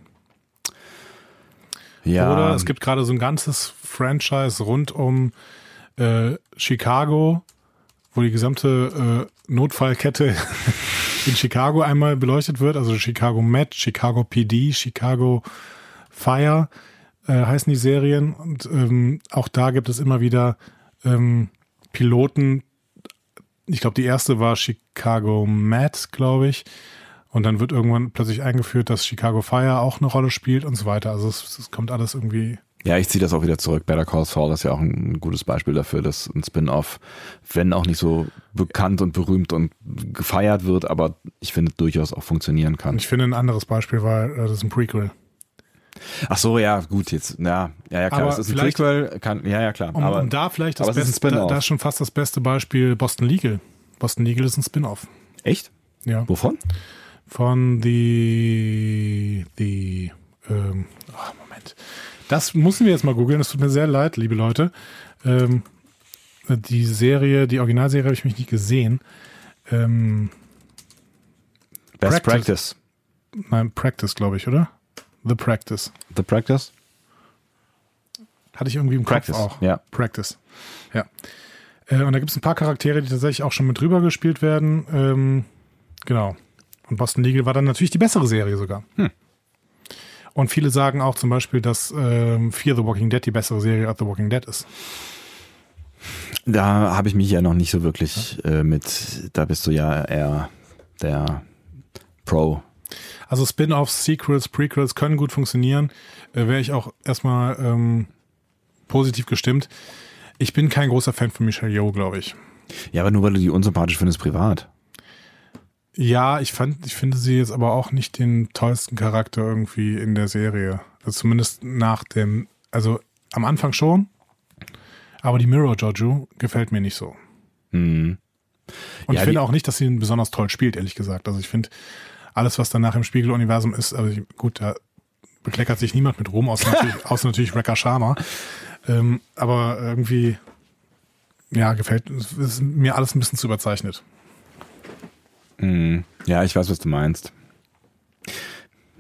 A: Ja.
B: Oder es gibt gerade so ein ganzes Franchise rund um äh, Chicago, wo die gesamte äh, Notfallkette in Chicago einmal beleuchtet wird. Also Chicago Med, Chicago PD, Chicago Fire äh, heißen die Serien. Und ähm, auch da gibt es immer wieder ähm, Piloten. Ich glaube, die erste war Chicago Med, glaube ich. Und dann wird irgendwann plötzlich eingeführt, dass Chicago Fire auch eine Rolle spielt und so weiter. Also es, es kommt alles irgendwie.
A: Ja, ich ziehe das auch wieder zurück. Better Call Saul ist ja auch ein gutes Beispiel dafür, dass ein Spin-off, wenn auch nicht so bekannt und berühmt und gefeiert wird, aber ich finde durchaus auch funktionieren kann.
B: Ich finde ein anderes Beispiel war, äh, das ist ein Prequel.
A: Ach so, ja, gut, jetzt, ja, ja, ja klar,
B: Aber
A: es ist ein Prequel, kann, ja, ja, klar.
B: Um,
A: aber
B: um da vielleicht das beste, da, da ist schon fast das beste Beispiel Boston Legal. Boston Legal ist ein Spin-off.
A: echt?
B: Ja.
A: Wovon?
B: Von die, die, ähm, ah, Moment. Das müssen wir jetzt mal googeln. Es tut mir sehr leid, liebe Leute. Ähm, die Serie, die Originalserie habe ich mich nicht gesehen. Ähm,
A: Best
B: Practice.
A: Practice.
B: nein, Practice, glaube ich, oder? The Practice.
A: The Practice?
B: Hatte ich irgendwie im
A: Practice,
B: Kopf auch.
A: ja.
B: Practice. Ja. Äh, und da gibt es ein paar Charaktere, die tatsächlich auch schon mit drüber gespielt werden. Ähm, genau. Und Boston Legal war dann natürlich die bessere Serie sogar.
A: Hm.
B: Und viele sagen auch zum Beispiel, dass ähm, Fear the Walking Dead die bessere Serie als The Walking Dead ist.
A: Da habe ich mich ja noch nicht so wirklich äh, mit, da bist du ja eher der Pro.
B: Also Spin-offs, Sequels, Prequels können gut funktionieren. Äh, Wäre ich auch erstmal ähm, positiv gestimmt. Ich bin kein großer Fan von Michelle Yeoh, glaube ich.
A: Ja, aber nur weil du die unsympathisch findest privat.
B: Ja, ich fand, ich finde sie jetzt aber auch nicht den tollsten Charakter irgendwie in der Serie. Also zumindest nach dem, also am Anfang schon, aber die Mirror Jojo gefällt mir nicht so.
A: Hm.
B: Und
A: Ja,
B: ich finde auch nicht, dass sie ihn besonders toll spielt, ehrlich gesagt. Also ich finde, alles, was danach im Spiegeluniversum ist, also ich- gut, da bekleckert sich niemand mit Ruhm, außer natürlich, außer natürlich Rekka Sharma. Ähm, aber irgendwie, ja, gefällt, ist mir alles ein bisschen zu überzeichnet.
A: Hm. Ja, ich weiß, was du meinst.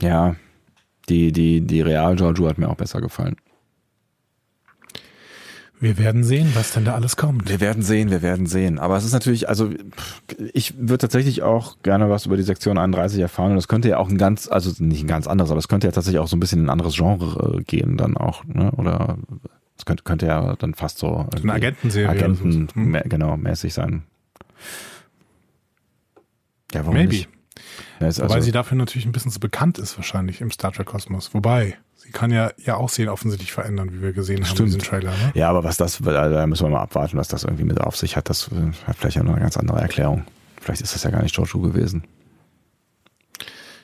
A: Ja, die, die, die Real Giorgio hat mir auch besser gefallen.
B: Wir werden sehen, was denn da alles kommt.
A: Wir werden sehen, wir werden sehen. Aber es ist natürlich, also ich würde tatsächlich auch gerne was über die Sektion 31 erfahren. Und das könnte ja auch ein ganz, also nicht ein ganz anderes, aber es könnte ja tatsächlich auch so ein bisschen in ein anderes Genre äh, gehen dann auch, ne? Oder Das könnte, könnte ja dann fast so
B: eine Agentenserie.
A: Agenten,
B: so. Hm.
A: genau, mäßig sein. Ja, warum
B: Maybe.
A: nicht? Ja, ist
B: Wobei
A: also,
B: sie dafür natürlich ein bisschen zu bekannt ist, wahrscheinlich im Star Trek-Kosmos. Wobei, sie kann ja ihr Aussehen offensichtlich verändern, wie wir gesehen haben in
A: Stimmt.
B: diesem Trailer. Ne?
A: ja, aber was das, da müssen wir mal abwarten, was das irgendwie mit auf sich hat. Das äh, hat vielleicht auch noch eine ganz andere Erklärung. Vielleicht ist das ja gar nicht George Wu gewesen.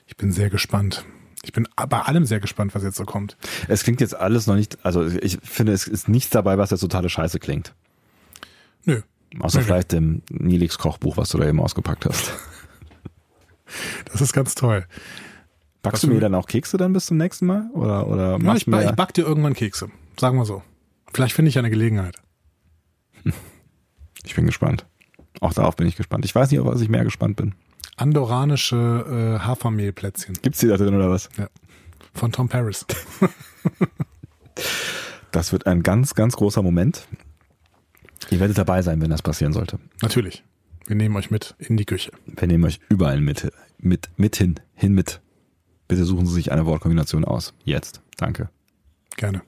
B: Ich bin sehr gespannt. Ich bin bei allem sehr gespannt, was jetzt so kommt.
A: Es klingt jetzt alles noch nicht, also ich finde, es ist nichts dabei, was jetzt totale Scheiße klingt.
B: Nö.
A: Außer
B: Nö, nö.
A: vielleicht dem Nilix Kochbuch, was du da eben ausgepackt hast.
B: Das ist ganz toll.
A: Backst du mir dann auch Kekse dann bis zum nächsten Mal? Oder, oder
B: Ja, ich, ba ich back dir irgendwann Kekse. Sagen wir so. Vielleicht finde ich ja eine Gelegenheit.
A: ich bin gespannt. Auch darauf bin ich gespannt. Ich weiß nicht, auf was ich mehr gespannt bin.
B: Andoranische äh, Hafermehlplätzchen
A: Gibt's die da drin oder was?
B: von Tom Paris.
A: Das wird ein ganz, ganz großer Moment. Ihr werdet dabei sein, wenn das passieren sollte.
B: Natürlich. Wir nehmen euch mit in die Küche.
A: Wir nehmen euch überall mit, mit, mit hin, hin mit. Bitte suchen Sie sich eine Wortkombination aus. Jetzt. Danke.
B: Gerne.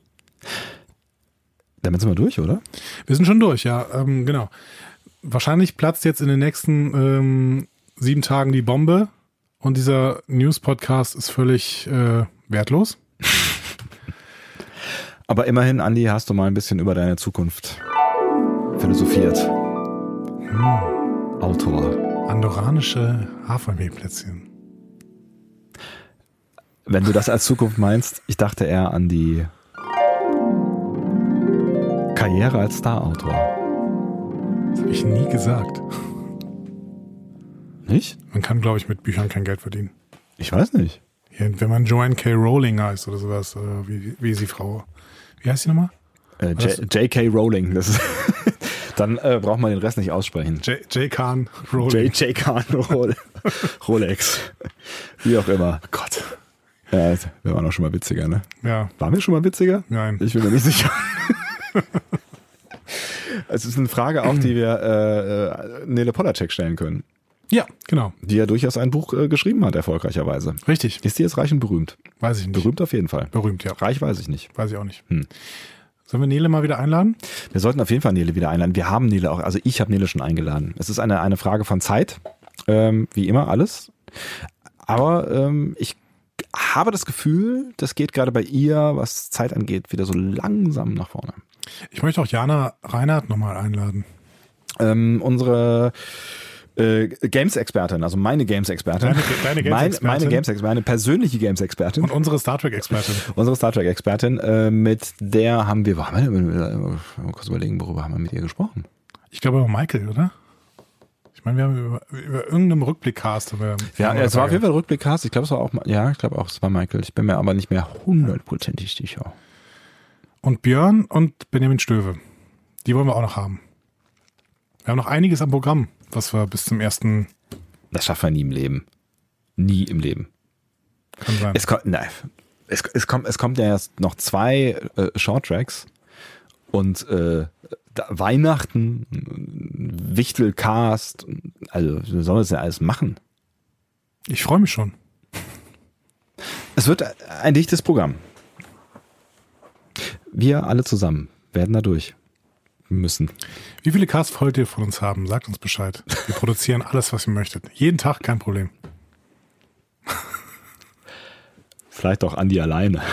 A: Damit sind wir durch, oder?
B: Wir sind schon durch, ja, ähm, genau. Wahrscheinlich platzt jetzt in den nächsten ähm, sieben Tagen die Bombe und dieser News-Podcast ist völlig äh, wertlos.
A: Aber immerhin, Andi, hast du mal ein bisschen über deine Zukunft philosophiert. Autor.
B: Andoranische Hafermehlplätzchen.
A: Wenn du das als Zukunft meinst, ich dachte eher an die Karriere als Star-Autor.
B: Das habe ich nie gesagt.
A: Nicht?
B: Man kann, glaube ich, mit Büchern kein Geld verdienen.
A: Ich weiß nicht.
B: Hier, wenn man Joanne K. Rowling heißt oder sowas, äh, wie, wie ist die Frau? Wie heißt sie nochmal?
A: Äh, J.K. Rowling. Das ist Dann äh, braucht man den Rest nicht aussprechen.
B: J. J. Khan Rowling.
A: J.J. Khan Role- Rolex. Wie auch immer.
B: Oh Gott.
A: Ja, wir waren auch schon mal witziger, ne?
B: Ja,
A: Waren wir schon mal witziger?
B: nein.
A: Ich bin mir nicht sicher. Es ist eine Frage auch, die wir äh, äh, Nele Polacek stellen können,
B: Ja, genau.
A: die ja durchaus ein Buch äh, geschrieben hat, erfolgreicherweise.
B: Richtig.
A: Ist die jetzt reich und berühmt?
B: Weiß ich nicht.
A: Berühmt auf jeden Fall.
B: Berühmt, ja.
A: Reich weiß ich nicht.
B: Weiß ich auch nicht.
A: Hm.
B: Sollen wir Nele mal wieder einladen?
A: Wir sollten auf jeden Fall Nele wieder einladen. Wir haben Nele auch, also ich habe Nele schon eingeladen. Es ist eine, eine Frage von Zeit, ähm, wie immer alles. Aber ähm, ich habe das Gefühl, das geht gerade bei ihr, was Zeit angeht, wieder so langsam nach vorne.
B: Ich möchte auch Jana Reinhardt nochmal einladen.
A: Ähm, unsere äh, Games-Expertin, also meine Games-Expertin.
B: Deine- deine Games-Expertin.
A: Meine Games-Expertin, meine persönliche Games-Expertin.
B: Und unsere Star Trek-Expertin.
A: Unsere Star Trek-Expertin, äh, mit der haben wir, haben wir mal kurz überlegen, worüber haben wir mit ihr gesprochen?
B: Ich glaube über Michael, oder? Ich meine, wir haben über, über irgendeinem Rückblickcast.
A: Ja, es war auf jeden Fall Rückblickcast. Ich glaube, es war auch, ja, ich glaube auch, es war Michael. Ich bin mir aber nicht mehr hundertprozentig sicher.
B: Und Björn und Benjamin Stöve. Die wollen wir auch noch haben. Wir haben noch einiges am Programm, was wir bis zum ersten
A: Das schaffen wir nie im Leben. Nie im Leben.
B: kann sein.
A: Es kommt, nein, es, es kommt, es kommt ja erst noch zwei äh, Shorttracks und äh, da, Weihnachten, Wichtelcast, also wir sollen das ja alles machen.
B: Ich freue mich schon.
A: Es wird ein dichtes Programm. Wir alle zusammen werden da durch müssen.
B: Wie viele Casts wollt ihr von uns haben? Sagt uns Bescheid. Wir produzieren alles, was ihr möchtet. Jeden Tag, kein Problem.
A: Vielleicht auch Andi alleine.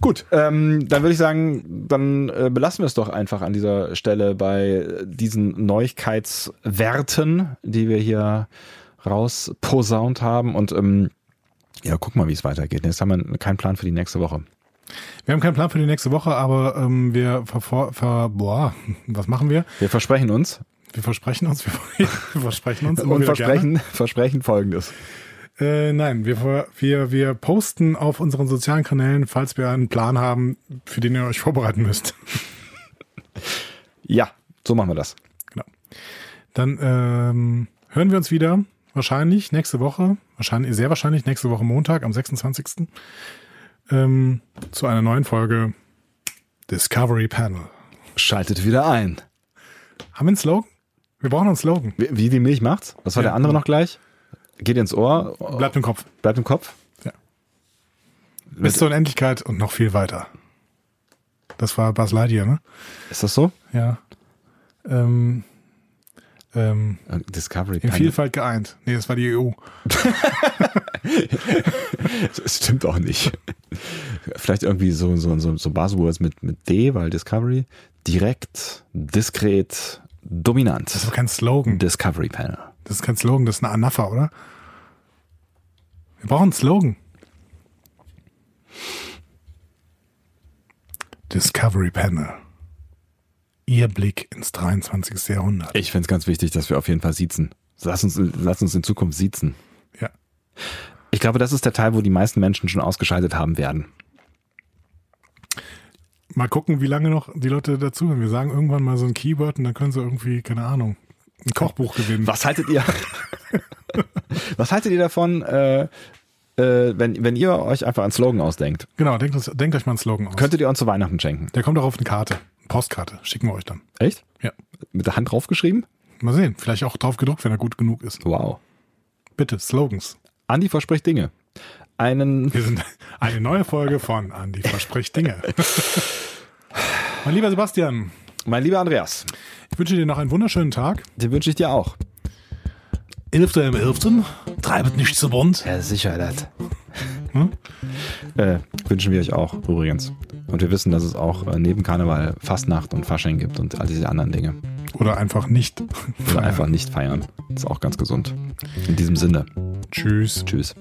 A: Gut, ähm, dann würde ich sagen, dann äh, belassen wir es doch einfach an dieser Stelle bei diesen Neuigkeitswerten, die wir hier rausposaunt haben. Und ähm, ja, guck mal, wie es weitergeht. Jetzt haben wir keinen Plan für die nächste Woche.
B: Wir haben keinen Plan für die nächste Woche, aber ähm, wir vervor, ver, boah, was machen wir?
A: Wir versprechen uns
B: Wir versprechen uns, wir, wir versprechen uns
A: und versprechen, versprechen folgendes.
B: Äh, nein, wir, ver- wir, wir posten auf unseren sozialen Kanälen, falls wir einen Plan haben, für den ihr euch vorbereiten müsst.
A: Ja, so machen wir das.
B: Genau. Dann ähm, hören wir uns wieder, wahrscheinlich nächste Woche, wahrscheinlich, sehr wahrscheinlich nächste Woche Montag, am 26. Ähm, zu einer neuen Folge Discovery Panel.
A: Schaltet wieder ein.
B: Haben wir einen Slogan? Wir brauchen einen Slogan.
A: Wie, wie die Milch macht's? Was war
B: Ja.
A: der andere noch gleich? Geht ins Ohr,
B: Bleibt im Kopf.
A: bleibt im Kopf.
B: Bis zur Unendlichkeit und noch viel weiter. Das war Buzz Lightyear, ne?
A: Ist das so?
B: Ja. Ähm, ähm,
A: Äh, Discovery
B: in. Vielfalt geeint. Nee, das war die EU.
A: Das stimmt auch nicht. Vielleicht irgendwie so, so, so, so Buzzwords mit, mit D, weil Discovery. Direkt, diskret, dominant.
B: Das ist kein Slogan.
A: Discovery Panel.
B: Das ist kein Slogan, das ist eine Anapha, oder? Wir brauchen einen Slogan. Discovery Panel. Ihr Blick ins 23. Jahrhundert.
A: Ich finde es ganz wichtig, dass wir auf jeden Fall siezen. Lass uns, lass uns in Zukunft siezen.
B: Ja.
A: Ich glaube, das ist der Teil, wo die meisten Menschen schon ausgeschaltet haben werden.
B: Mal gucken, wie lange noch die Leute dazuhören. Wir sagen irgendwann mal so ein Keyword und dann können sie irgendwie, keine Ahnung, ein Kochbuch gewinnen.
A: Was haltet ihr? Was haltet ihr davon, äh, äh, wenn, wenn ihr euch einfach einen Slogan ausdenkt?
B: Genau, denkt, denkt euch mal einen Slogan aus.
A: Könntet ihr uns zu Weihnachten schenken?
B: Der kommt auch auf eine Karte. Postkarte. Schicken wir euch dann.
A: Echt?
B: Ja.
A: Mit der Hand draufgeschrieben?
B: Mal sehen. Vielleicht auch drauf gedruckt, wenn er gut genug ist.
A: Wow.
B: Bitte, Slogans.
A: Andi verspricht Dinge. Einen
B: Wir sind eine neue Folge von Andi verspricht Dinge. mein lieber Sebastian,
A: Mein lieber Andreas,
B: ich wünsche dir noch einen wunderschönen Tag.
A: den wünsche ich dir auch.
B: 11. im 11. Treibet nicht zu bunt.
A: Ja, sicher, das. Äh, wünschen wir euch auch, übrigens. Und wir wissen, dass es auch äh, neben Karneval Fastnacht und Fasching gibt und all diese anderen Dinge.
B: Oder einfach nicht.
A: Oder einfach nicht feiern. Ist auch ganz gesund. In diesem Sinne,
B: Tschüss.
A: tschüss.